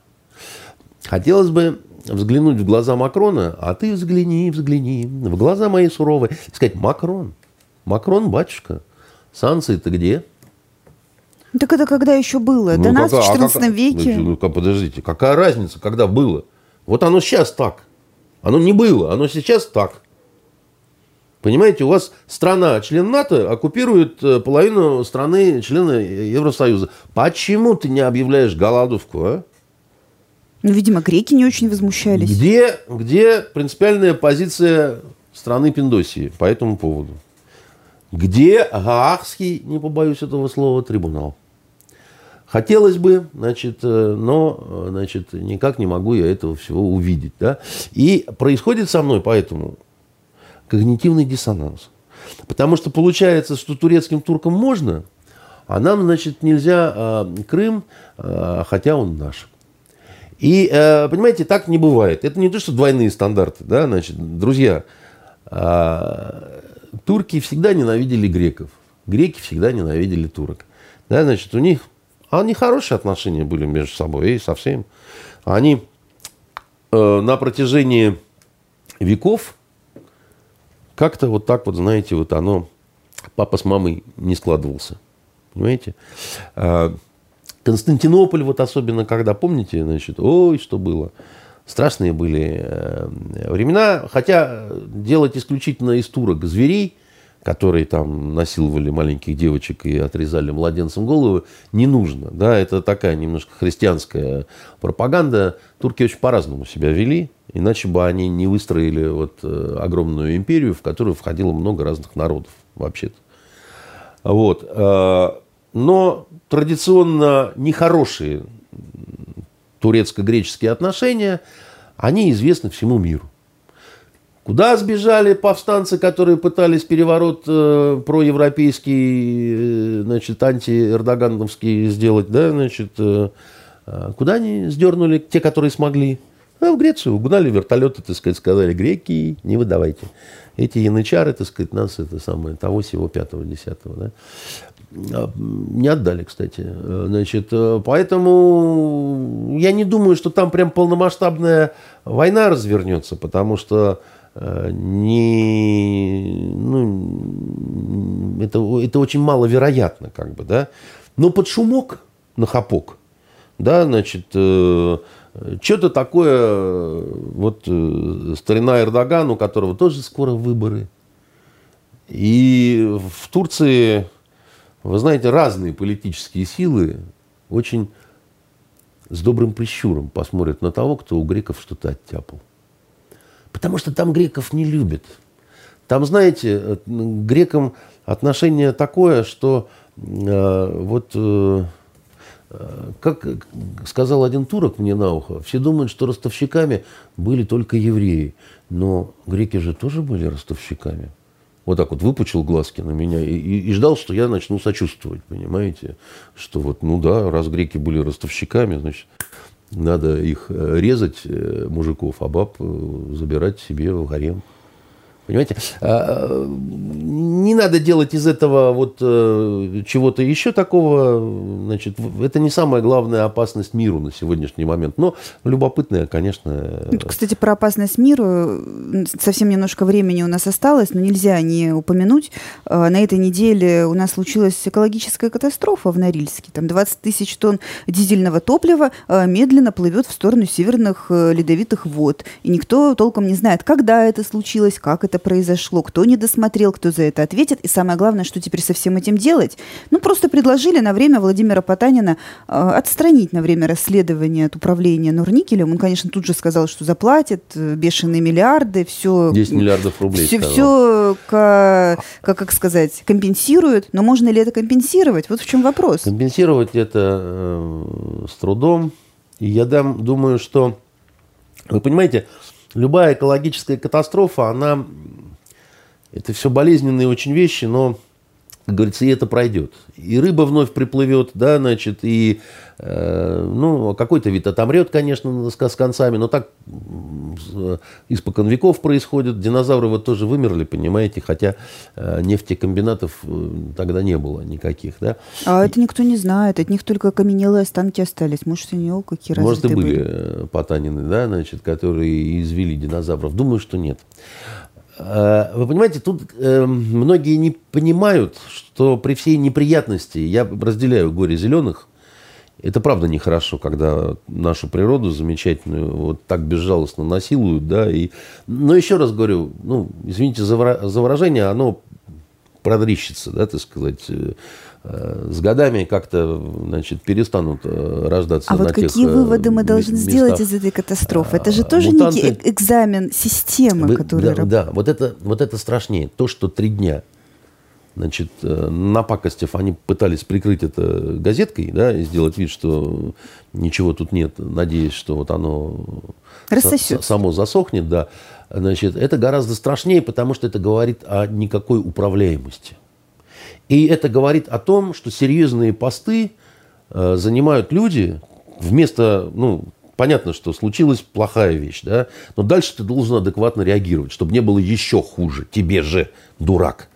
Хотелось бы взглянуть в глаза Макрона, а ты взгляни, взгляни в глаза мои суровые. И сказать, Макрон, Макрон, батюшка, санкции-то где? Так это когда еще было? Ну, До нас как, в 14 а как, веке? Ну, подождите, какая разница, когда было? Вот оно сейчас так. Оно не было, оно сейчас так. Понимаете, у вас страна, член НАТО, оккупирует э, половину страны, члена Евросоюза. Почему ты не объявляешь голодовку, а? Ну, видимо, греки не очень возмущались. Где, где принципиальная позиция страны Пиндосии по этому поводу? Где Гаагский, не побоюсь этого слова, трибунал? Хотелось бы, значит, э, но значит, никак не могу я этого всего увидеть. Да? И происходит со мной поэтому когнитивный диссонанс. Потому что получается, что турецким туркам можно, а нам, значит, нельзя а, Крым, а, хотя он наш. И, э, понимаете, так не бывает. Это не то, что двойные стандарты. Да? Значит, друзья, а, турки всегда ненавидели греков. Греки всегда ненавидели турок. Да, значит, у них они хорошие отношения были между собой и со всеми. Они э, на протяжении веков как-то вот так вот, знаете, вот оно, папа с мамой не складывался. Понимаете? Константинополь, вот особенно когда, помните, значит, ой, что было. Страшные были э, времена, хотя делать исключительно из турок зверей, которые там насиловали маленьких девочек и отрезали младенцам головы, не нужно. Да, это такая немножко христианская пропаганда. Турки очень по-разному себя вели, иначе бы они не выстроили вот э, огромную империю, в которую входило много разных народов вообще-то. Вот. Э, но традиционно нехорошие турецко-греческие отношения, они известны всему миру. Куда сбежали повстанцы, которые пытались переворот э, проевропейский, э, значит, анти-эрдогановский сделать, да, значит, э, а куда они сдернули, те, которые смогли? А в Грецию угнали вертолеты, так сказать, сказали, греки, не выдавайте. Эти янычары, так сказать, нас это самое, того, всего, пятого, десятого, да. А, не отдали, кстати. Значит, э, поэтому я не думаю, что там прям полномасштабная война развернется, потому что э, не, ну, это, это очень маловероятно, как бы, да. Но под шумок на хапок да, значит, э, что-то такое, э, вот э, старина Эрдоган, у которого тоже скоро выборы. И в Турции, вы знаете, разные политические силы очень с добрым прищуром посмотрят на того, кто у греков что-то оттяпал. Потому что там греков не любят. Там, знаете, грекам отношение такое, что э, вот э, как сказал один турок мне на ухо, все думают, что ростовщиками были только евреи. Но греки же тоже были ростовщиками. Вот так вот выпучил глазки на меня и, и, и ждал, что я начну сочувствовать, понимаете? Что вот, ну да, раз греки были ростовщиками, значит, надо их э, резать, э, мужиков, а баб э, забирать себе в гарем. Понимаете? А, не надо делать из этого вот э, чего-то еще такого. Значит, это не самая главная опасность миру на сегодняшний момент. Но любопытная, конечно. Кстати, про опасность миру совсем немножко времени у нас осталось, но нельзя не упомянуть. А, на этой неделе у нас случилась экологическая катастрофа в Норильске. Там 20 тысяч тонн дизельного топлива медленно плывет в сторону северных э, ледовитых вод. И никто толком не знает, когда это случилось, как это произошло, кто не досмотрел, кто за это ответит. И самое главное, что теперь со всем этим делать? Ну, просто предложили на время Владимира Потанина э, отстранить на время расследования от управления Норникелем. Он, конечно, тут же сказал, что заплатит э, бешеные миллиарды, все... 10 миллиардов рублей. Все, все как, как, как сказать, компенсируют. Но можно ли это компенсировать? Вот в чем вопрос. Компенсировать это э, с трудом. И я дам, думаю, что... Вы понимаете, любая экологическая катастрофа, она... Это все болезненные очень вещи, но, говорится, и это пройдет. И рыба вновь приплывет, да, значит, и Э, ну, какой-то вид отомрет, конечно, с концами, но так испокон веков происходит. Динозавры вот тоже вымерли, понимаете, хотя э, нефтекомбинатов э, тогда не было никаких, да. А это никто не знает, от них только окаменелые останки остались. Может, они о, какие Может, и были, были Потанины, да, значит, которые извели динозавров. Думаю, что нет. Вы понимаете, тут э, многие не понимают, что при всей неприятности, я разделяю горе зеленых, это правда нехорошо, когда нашу природу замечательную вот так безжалостно насилуют, да, и... Но еще раз говорю, ну, извините за, выражение, оно продрищится, да, так сказать, э, с годами как-то, значит, перестанут э, рождаться а на вот какие э, выводы мы должны местах. сделать из этой катастрофы? Это же тоже Мутанты... некий экзамен системы, Вы, которая... Да, да, вот это, вот это страшнее. То, что три дня Значит, э, напакостив, они пытались прикрыть это газеткой, да, и сделать вид, что ничего тут нет, надеясь, что вот оно Рассосется. само засохнет, да. Значит, это гораздо страшнее, потому что это говорит о никакой управляемости. И это говорит о том, что серьезные посты э, занимают люди вместо, ну, понятно, что случилась плохая вещь, да, но дальше ты должен адекватно реагировать, чтобы не было еще хуже, тебе же, дурак.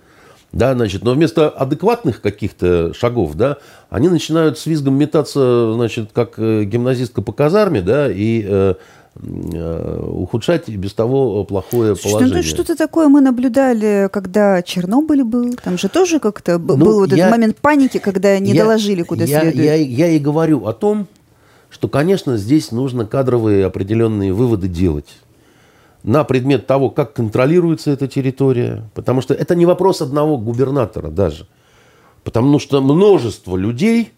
Да, значит, но вместо адекватных каких-то шагов, да, они начинают с визгом метаться, значит, как э, гимназистка по казарме, да, и э, э, ухудшать без того плохое Слушайте, положение. Ну, что-то такое мы наблюдали, когда Чернобыль был. Там же тоже как-то ну, был вот я, этот момент паники, когда не я, доложили куда я, следует. Я, я и говорю о том, что, конечно, здесь нужно кадровые определенные выводы делать на предмет того, как контролируется эта территория. Потому что это не вопрос одного губернатора даже. Потому что множество людей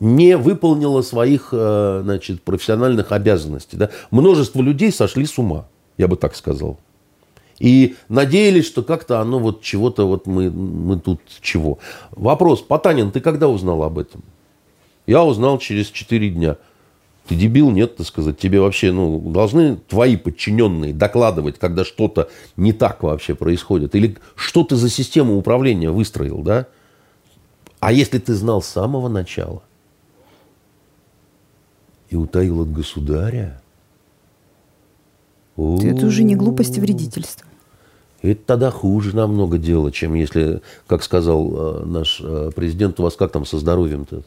не выполнило своих э, значит, профессиональных обязанностей. Да? Множество людей сошли с ума, я бы так сказал. И надеялись, что как-то оно вот чего-то, вот мы, мы тут чего. Вопрос, Потанин, ты когда узнал об этом? Я узнал через 4 дня. Ты дебил, нет, так сказать. Тебе вообще, ну, должны твои подчиненные докладывать, когда что-то не так вообще происходит. Или что ты за систему управления выстроил, да? А если ты знал с самого начала и утаил от государя? Это уже не глупость, а вредительство. Это тогда хуже намного дело, чем если, как сказал э, наш э, президент, у вас как там со здоровьем-то?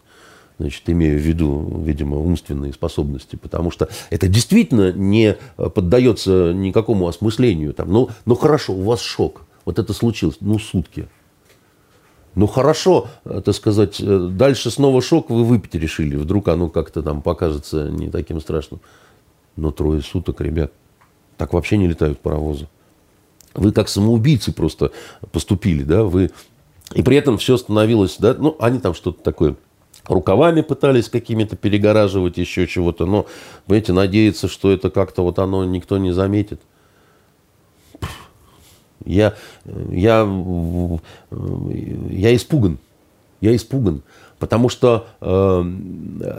значит, имея в виду, видимо, умственные способности, потому что это действительно не поддается никакому осмыслению. Там, ну, ну хорошо, у вас шок, вот это случилось, ну сутки. Ну хорошо, так сказать, дальше снова шок вы выпить решили. Вдруг оно как-то там покажется не таким страшным. Но трое суток, ребят, так вообще не летают паровозы. Вы как самоубийцы просто поступили, да, вы... И при этом все становилось, да, ну, они там что-то такое рукавами пытались какими-то перегораживать, еще чего-то, но, понимаете, надеяться, что это как-то вот оно никто не заметит. Я, я, я испуган. Я испуган. Потому что э,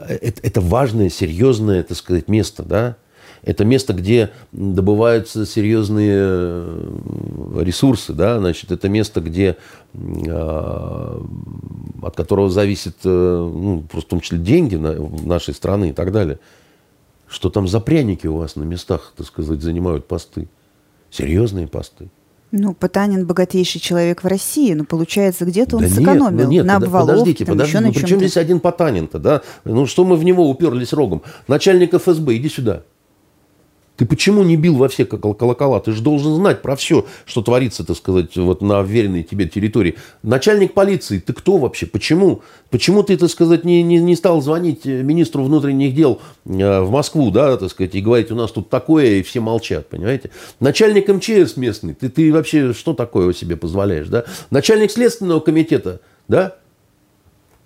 это, это важное, серьезное, так сказать, место, да. Это место, где добываются серьезные э, ресурсы, да, значит, это место, где, э, от которого зависит, э, ну, просто в том числе деньги на, нашей страны и так далее. Что там за пряники у вас на местах, так сказать, занимают посты? Серьезные посты. Ну, Потанин богатейший человек в России, но получается, где-то он да сэкономил нет, ну нет, на обваловке, подождите, там, подождите, еще ну, причем здесь один Потанин-то, да? Ну, что мы в него уперлись рогом? Начальник ФСБ, иди сюда. Ты почему не бил во все колокола? Ты же должен знать про все, что творится, так сказать, вот на уверенной тебе территории. Начальник полиции, ты кто вообще? Почему? Почему ты, так сказать, не, не, не стал звонить министру внутренних дел э, в Москву, да, так сказать, и говорить, у нас тут такое, и все молчат, понимаете? Начальник МЧС местный, ты, ты вообще что такое себе позволяешь, да? Начальник Следственного комитета, да?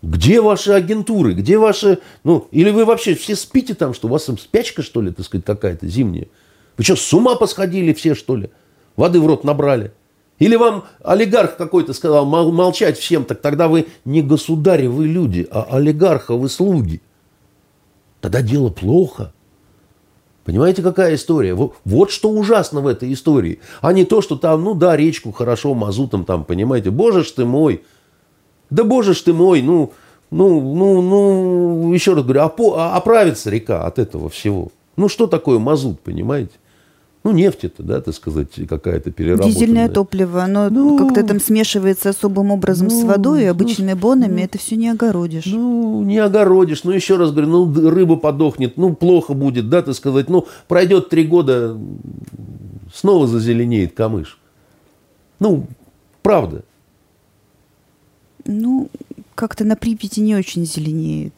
Где ваши агентуры? Где ваши... Ну, или вы вообще все спите там, что у вас там спячка, что ли, так сказать, какая-то зимняя? Вы что, с ума посходили все, что ли? Воды в рот набрали? Или вам олигарх какой-то сказал молчать всем, так тогда вы не государи, вы люди, а олигарха вы слуги. Тогда дело плохо. Понимаете, какая история? Вот, что ужасно в этой истории. А не то, что там, ну да, речку хорошо мазутом там, понимаете. Боже ж ты мой, да боже ж ты мой, ну, ну, ну, ну, еще раз говорю, а, оправится река от этого всего. Ну, что такое мазут, понимаете? Ну, нефть это, да, так сказать, какая-то переработанная. Дизельное топливо, оно ну, как-то там смешивается особым образом ну, с водой, и обычными ну, бонами, ну, это все не огородишь. Ну, не огородишь. Ну, еще раз говорю, ну, рыба подохнет, ну, плохо будет, да, так сказать. Ну, пройдет три года, снова зазеленеет камыш. Ну, правда. Ну, как-то на Припяти не очень зеленеет.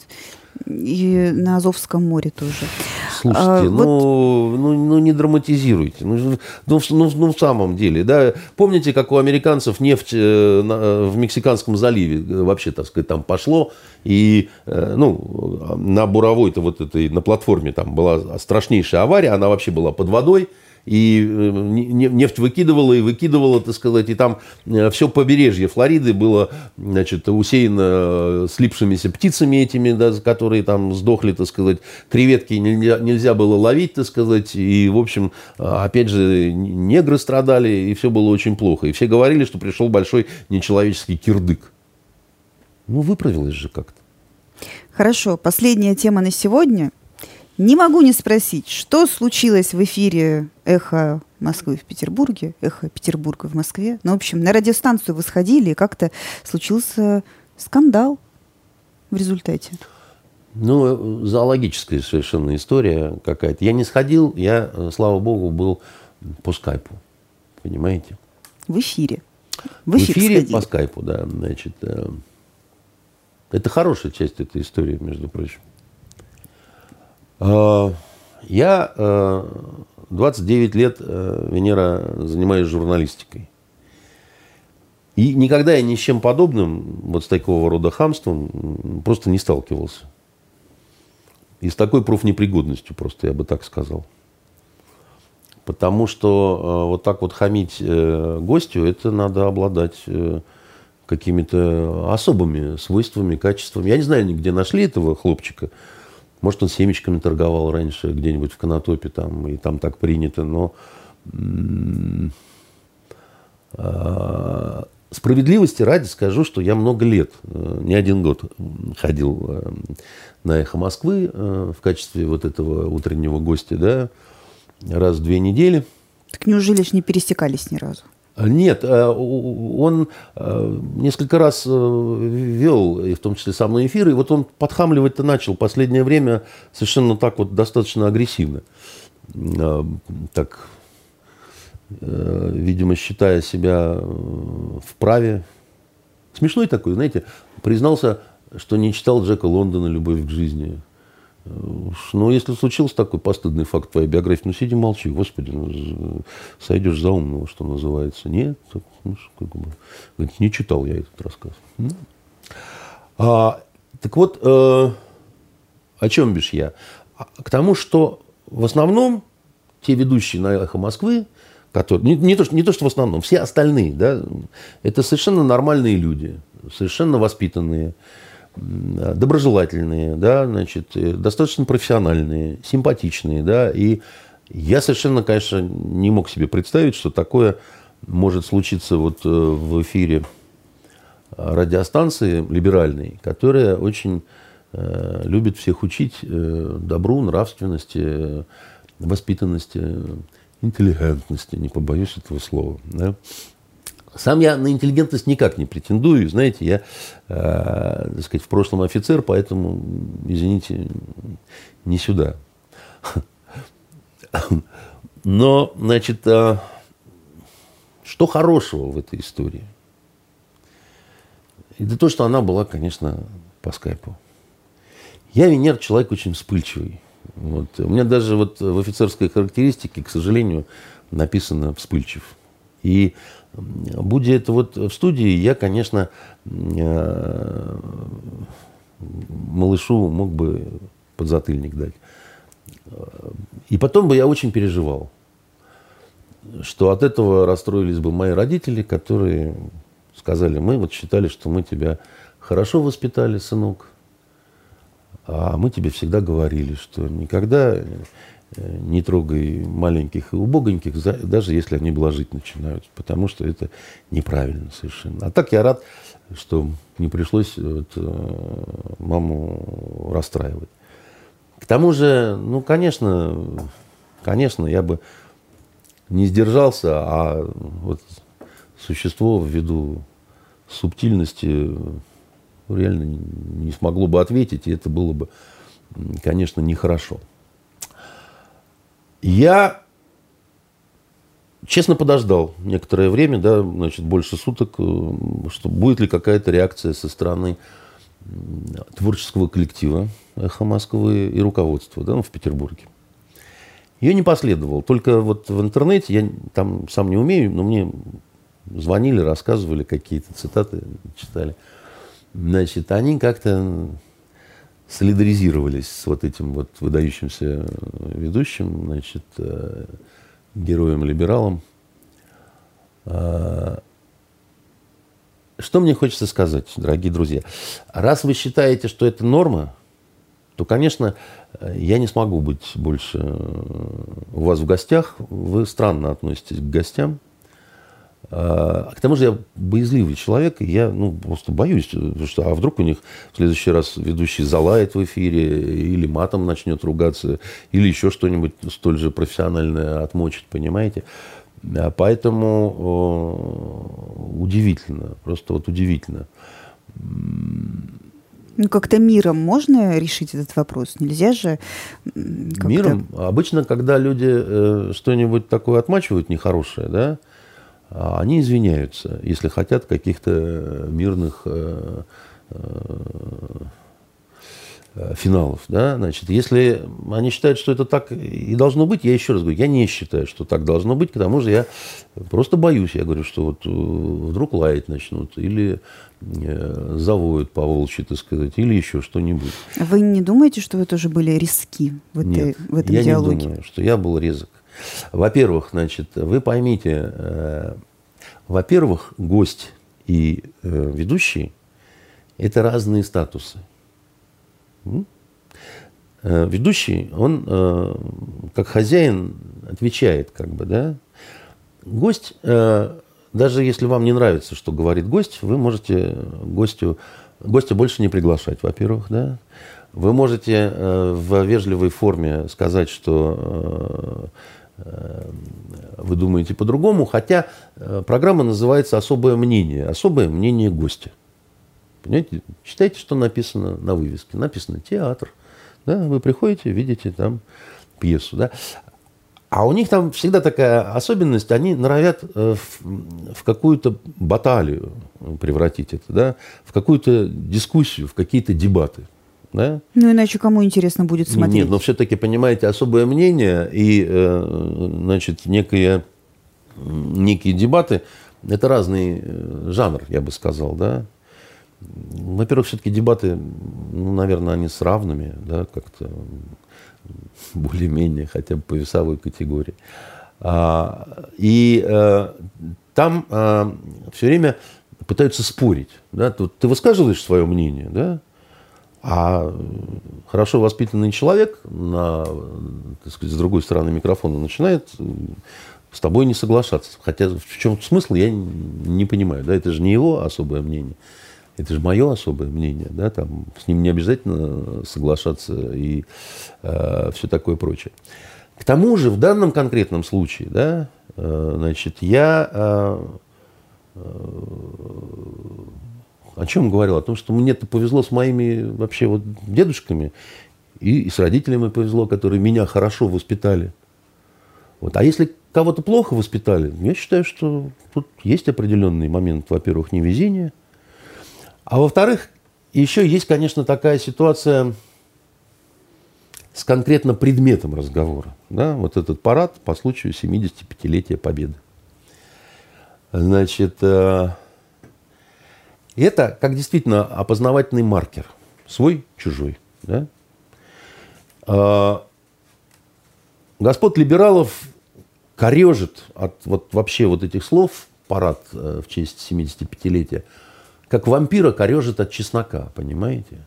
И на Азовском море тоже. Слушайте, а, ну, вот... ну, ну не драматизируйте. Ну, ну, ну, ну, в самом деле, да. Помните, как у американцев нефть э, на, э, в Мексиканском заливе э, вообще, так сказать, там пошло. И, э, ну, на буровой-то вот этой, на платформе там была страшнейшая авария. Она вообще была под водой и э, нефть выкидывала и выкидывала, так сказать, и там э, все побережье Флориды было, значит, усеяно э, слипшимися птицами этими, да, которые там сдохли, так сказать, креветки нельзя, нельзя было ловить, так сказать, и, в общем, опять же, негры страдали, и все было очень плохо. И все говорили, что пришел большой нечеловеческий кирдык. Ну, выправилось же как-то. Хорошо, последняя тема на сегодня – не могу не спросить, что случилось в эфире «Эхо Москвы в Петербурге», «Эхо Петербурга в Москве». Ну, в общем, на радиостанцию вы сходили, и как-то случился скандал в результате. Ну, зоологическая совершенно история какая-то. Я не сходил, я, слава богу, был по скайпу. Понимаете? В эфире. В, эфир в эфире сходили. по скайпу, да. Значит, э, это хорошая часть этой истории, между прочим. Э, я 29 э, лет, э, Венера, занимаюсь журналистикой. И никогда я ни с чем подобным, вот с такого рода хамством, просто не сталкивался. И с такой профнепригодностью просто, я бы так сказал. Потому что вот так вот хамить гостю, это надо обладать какими-то особыми свойствами, качествами. Я не знаю, где нашли этого хлопчика. Может, он семечками торговал раньше где-нибудь в Конотопе, там, и там так принято, но а, справедливости ради скажу, что я много лет, э, не один год ходил э, на «Эхо Москвы» э, в качестве вот этого утреннего гостя, да, раз в две недели. Так неужели ж не пересекались ни разу? Нет, э, он э, несколько раз э, вел, и в том числе со мной эфиры, и вот он подхамливать-то начал последнее время совершенно так вот достаточно агрессивно. Так, видимо, считая себя вправе Смешной такой, знаете, признался, что не читал Джека Лондона «Любовь к жизни». Ну, если случился такой постыдный факт в твоей биографии, ну, сиди молчи, господи, ну, сойдешь за умного, что называется. Нет, ну, как бы, не читал я этот рассказ. Ну. А, так вот, э, о чем бишь я? А, к тому, что в основном те ведущие на «Эхо Москвы», которые, не, не, то, не то, что в основном, все остальные, да, это совершенно нормальные люди, совершенно воспитанные, доброжелательные, да, значит, э, достаточно профессиональные, симпатичные, да, и я совершенно, конечно, не мог себе представить, что такое может случиться вот э, в эфире радиостанции либеральной, которая очень э, любит всех учить добру, нравственности, воспитанности, интеллигентности, не побоюсь этого слова. Да? Сам я на интеллигентность никак не претендую. Знаете, я, э, так сказать, в прошлом офицер, поэтому, извините, не сюда. Но, значит, э, что хорошего в этой истории? Это то, что она была, конечно, по скайпу. Я Венер человек очень вспыльчивый. Вот. У меня даже вот в офицерской характеристике, к сожалению, написано «вспыльчив». И Будь это вот в студии, я, конечно, э, малышу мог бы подзатыльник дать. И потом бы я очень переживал, что от этого расстроились бы мои родители, которые сказали, мы вот считали, что мы тебя хорошо воспитали, сынок, а мы тебе всегда говорили, что никогда не трогай маленьких и убогоньких, даже если они блажить начинают, потому что это неправильно совершенно. А так я рад, что не пришлось вот, э, маму расстраивать. К тому же, ну, конечно, конечно, я бы не сдержался, а вот существо ввиду субтильности реально не смогло бы ответить, и это было бы, конечно, нехорошо. Я честно подождал некоторое время, да, значит, больше суток, э, что будет ли какая-то реакция со стороны творческого коллектива «Эхо Москвы» и руководства да, в Петербурге. Ее не последовало. Только вот в интернете, я там сам не умею, но мне звонили, рассказывали какие-то цитаты, читали. Значит, они как-то солидаризировались с вот этим вот выдающимся ведущим, значит, э, героем-либералом. А, что мне хочется сказать, дорогие друзья? Раз вы считаете, что это норма, то, конечно, я не смогу быть больше у вас в гостях. Вы странно относитесь к гостям. А, к тому же я боязливый человек, и я ну, просто боюсь, что а вдруг у них в следующий раз ведущий залает в эфире, или матом начнет ругаться, или еще что-нибудь столь же профессиональное отмочить, понимаете? А поэтому удивительно, просто вот удивительно. Ну, как-то миром можно решить этот вопрос? Нельзя же... Миром? Обычно, когда люди э, что-нибудь такое отмачивают нехорошее, да, а они извиняются, если хотят каких-то мирных э, э, финалов. Да? Значит, если они считают, что это так и должно быть, я еще раз говорю, я не считаю, что так должно быть, потому что я просто боюсь. Я говорю, что вот э, вдруг лаять начнут или завоют по волчьи, так сказать, или еще что-нибудь. Вы не думаете, что вы тоже были риски в, этой, Нет, в этом я диалоге? не думаю, что я был резок. Во-первых, значит, вы поймите, э, во-первых, гость и э, ведущий – это разные статусы. Э, ведущий, он э, как хозяин отвечает, как бы, да. Гость, э, даже если вам не нравится, что говорит гость, вы можете гостю, гостя больше не приглашать, во-первых, да. Вы можете э, в вежливой форме сказать, что э, вы думаете по-другому, хотя э, программа называется «Особое мнение», «Особое мнение гостя». Понимаете? Читайте, что написано на вывеске. Написано «Театр». Да, вы приходите, видите там пьесу. Да? А у них там всегда такая особенность, они норовят в, в какую-то баталию превратить это, да, в какую-то дискуссию, в какие-то дебаты. Да? Ну, иначе кому интересно будет смотреть? Нет, но все-таки, понимаете, особое мнение и, значит, некие, некие дебаты – это разный э, жанр, я бы сказал, да. Во-первых, все-таки дебаты, ну, наверное, они с равными, да, как-то более-менее, хотя бы по весовой категории. А, и а, там а, все время пытаются спорить. Да? Тут ты высказываешь свое мнение, да? А хорошо воспитанный человек на, так сказать, с другой стороны микрофона начинает с тобой не соглашаться. Хотя в чем смысл, я не понимаю. Да? Это же не его особое мнение. Это же мое особое мнение. Да? Там, с ним не обязательно соглашаться и э, все такое прочее. К тому же в данном конкретном случае, да, э, значит, я э, э, о чем говорил? О том, что мне-то повезло с моими вообще вот дедушками и, и с родителями повезло, которые меня хорошо воспитали. Вот. А если кого-то плохо воспитали, я считаю, что тут есть определенный момент, во-первых, невезения. А во-вторых, еще есть, конечно, такая ситуация с конкретно предметом разговора. Да? Вот этот парад по случаю 75-летия Победы. Значит, э, это как действительно опознавательный маркер. Свой, чужой. Да? Э, господ либералов корежит от вот вообще вот этих слов парад э, в честь 75-летия, как вампира корежит от чеснока, понимаете?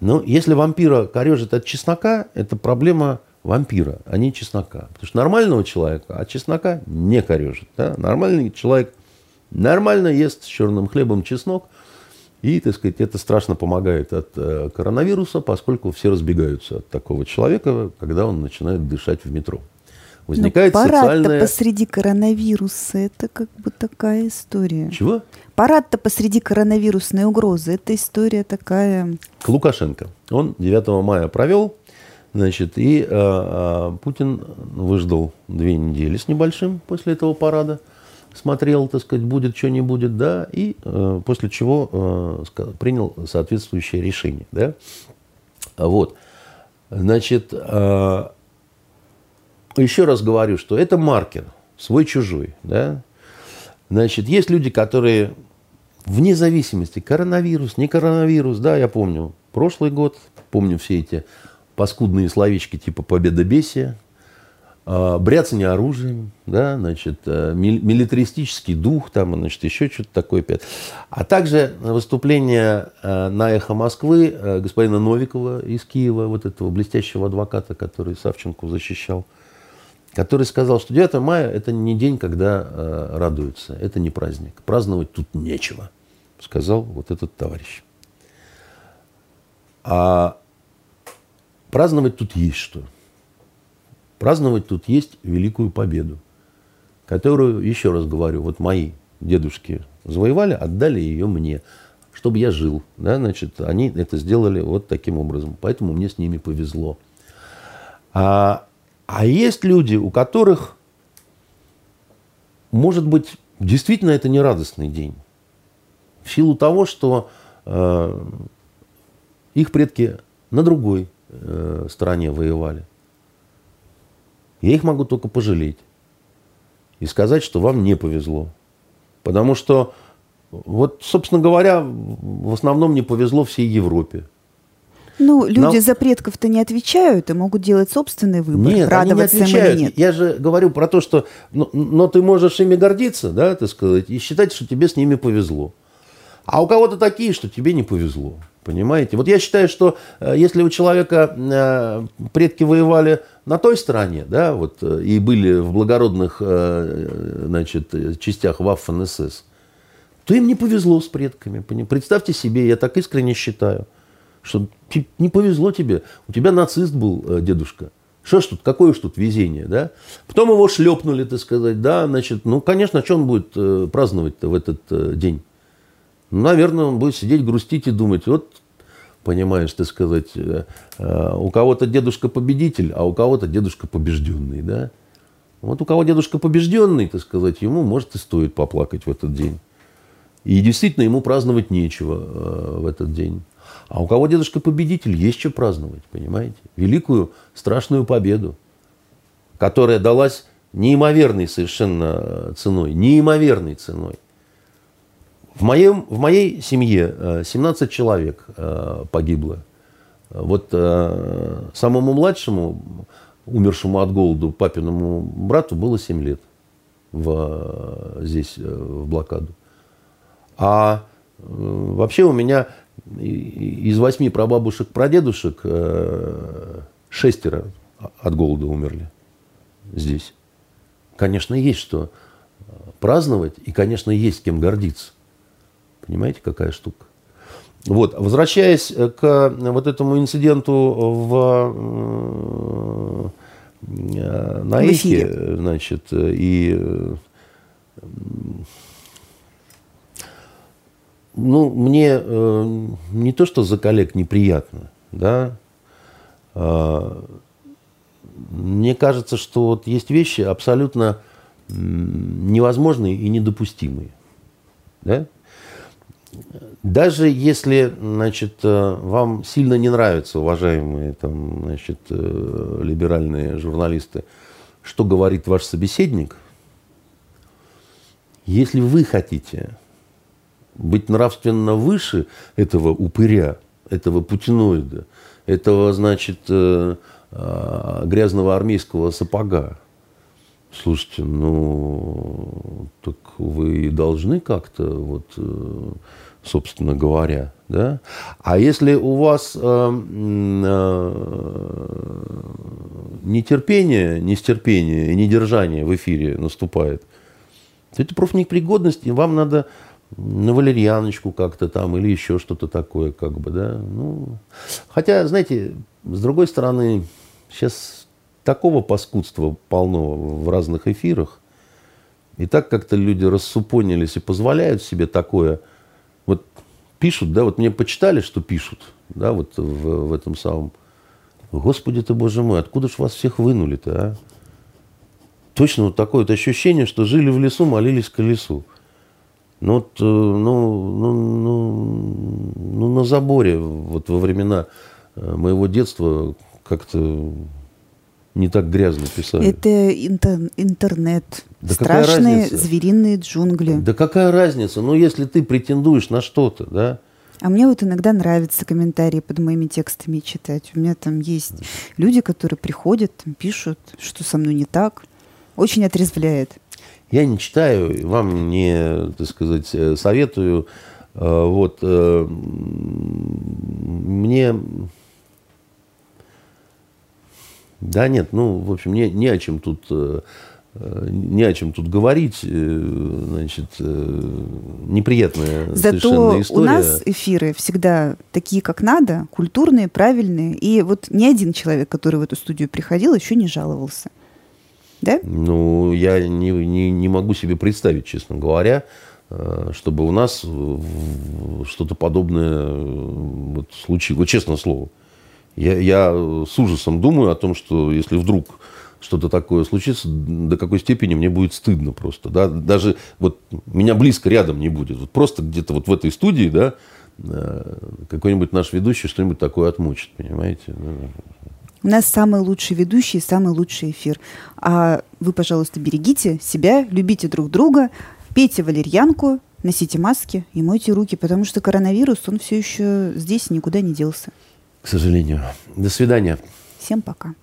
Но если вампира корежит от чеснока, это проблема вампира, а не чеснока. Потому что нормального человека от чеснока не корежит. Да? Нормальный человек нормально ест с черным хлебом чеснок, и, так сказать, это страшно помогает от э, коронавируса, поскольку все разбегаются от такого человека, когда он начинает дышать в метро возникает Но парад-то социальная... посреди коронавируса, это как бы такая история. Чего? Парад-то посреди коронавирусной угрозы, это история такая... К Лукашенко. Он 9 мая провел, значит, и э, э, Путин выждал две недели с небольшим после этого парада, смотрел, так сказать, будет, что не будет, да, и э, после чего э, принял соответствующее решение, да. Вот. Значит, э, еще раз говорю, что это маркер, свой-чужой. Да? Значит, есть люди, которые вне зависимости, коронавирус, не коронавирус, да, я помню прошлый год, помню все эти паскудные словечки типа победобесия, а, бряцание оружием, да, значит, э, милитаристический дух, там, значит, еще что-то такое. А также выступление э, на «Эхо Москвы» э, господина Новикова из Киева, вот этого блестящего адвоката, который Савченко защищал – который сказал, что 9 мая это не день, когда радуются, это не праздник. Праздновать тут нечего, сказал вот этот товарищ. А праздновать тут есть что. Праздновать тут есть великую победу, которую, еще раз говорю, вот мои дедушки завоевали, отдали ее мне, чтобы я жил. Да, значит, они это сделали вот таким образом. Поэтому мне с ними повезло. А а есть люди, у которых, может быть, действительно это не радостный день. В силу того, что э, их предки на другой э, стороне воевали. Я их могу только пожалеть. И сказать, что вам не повезло. Потому что, вот, собственно говоря, в основном не повезло всей Европе. Ну, люди Но... за предков-то не отвечают и могут делать собственный выбор, нет, радоваться они не отвечают. им или нет. Я же говорю про то, что но, но ты можешь ими гордиться, да, так сказать, и считать, что тебе с ними повезло. А у кого-то такие, что тебе не повезло. Понимаете? Вот я считаю, что э, если у человека э, предки воевали на той стороне, да, вот, э, и были в благородных значит, частях Waffen СС, то им не повезло с предками. Представьте себе, я так искренне считаю – что не повезло тебе, у тебя нацист был э, дедушка. Что ж тут, какое ж тут везение, да? Потом его шлепнули, так сказать, да, значит, ну, конечно, что он будет э, праздновать-то в этот э, день? Ну, наверное, он будет сидеть, грустить и думать, вот понимаешь, ты сказать, э, э, у кого-то дедушка победитель, а у кого-то дедушка побежденный, да? Вот у кого дедушка побежденный, так сказать, ему, может, и стоит поплакать в этот день. И действительно, ему праздновать нечего э, в этот день. А у кого дедушка победитель, есть что праздновать, понимаете? Великую страшную победу, которая далась неимоверной совершенно ценой, неимоверной ценой. В, моем, в моей семье 17 э, человек э, погибло. Вот э, самому младшему, умершему от голода, папиному брату было 7 лет в, здесь, в блокаду. А вообще у меня из восьми прабабушек, прадедушек шестеро от голода умерли здесь. Конечно, есть что праздновать, и, конечно, есть кем гордиться. Понимаете, какая штука? Вот, возвращаясь к вот этому инциденту в, э, на Эхе, значит, и ну, мне э, не то, что за коллег неприятно, да, э, мне кажется, что вот есть вещи абсолютно невозможные и недопустимые, да, даже если, значит, э, вам сильно не нравятся, уважаемые там, значит, э, либеральные журналисты, что говорит ваш собеседник, если вы хотите быть нравственно выше этого упыря, этого путиноида, этого, значит, э, грязного армейского сапога, слушайте, ну, так вы должны как-то вот собственно говоря. Да? А если у вас э, э, нетерпение, нестерпение и недержание в эфире наступает, то это профнепригодность, и вам надо на валерьяночку как-то там или еще что-то такое, как бы, да. Ну, хотя, знаете, с другой стороны, сейчас такого паскудства полно в разных эфирах, и так как-то люди рассупонились и позволяют себе такое – вот пишут, да, вот мне почитали, что пишут, да, вот в, в этом самом. Господи ты, боже мой, откуда ж вас всех вынули-то, а? Точно вот такое вот ощущение, что жили в лесу, молились к лесу. Ну, вот, э, ну, ну, ну, ну, на заборе вот во времена э, моего детства как-то не так грязно писали. Это интер- интернет. Да Страшные звериные джунгли. Да какая разница? Ну, если ты претендуешь на что-то, да? А мне вот иногда нравится комментарии под моими текстами читать. У меня там есть люди, которые приходят, там, пишут, что со мной не так. Очень отрезвляет. Я не читаю, вам не, так сказать, э, советую. Э, вот э, мне да нет, ну, в общем, не, не о чем тут э, э, не о чем тут говорить, э, значит, неприятная Зато совершенно история. у нас эфиры всегда такие, как надо, культурные, правильные. И вот ни один человек, который в эту студию приходил, еще не жаловался. Да? Ну, я не, не, не могу себе представить, честно говоря, чтобы у нас что-то подобное вот случилось. Вот честное слово. Я, я с ужасом думаю о том, что если вдруг что-то такое случится, до какой степени мне будет стыдно просто. Да? Даже вот меня близко рядом не будет. Вот просто где-то вот в этой студии, да, э, какой-нибудь наш ведущий что-нибудь такое отмучит, понимаете? У нас самый лучший ведущий, самый лучший эфир. А вы, пожалуйста, берегите себя, любите друг друга, пейте валерьянку, носите маски и мойте руки, потому что коронавирус, он все еще здесь никуда не делся к сожалению. До свидания. Всем пока.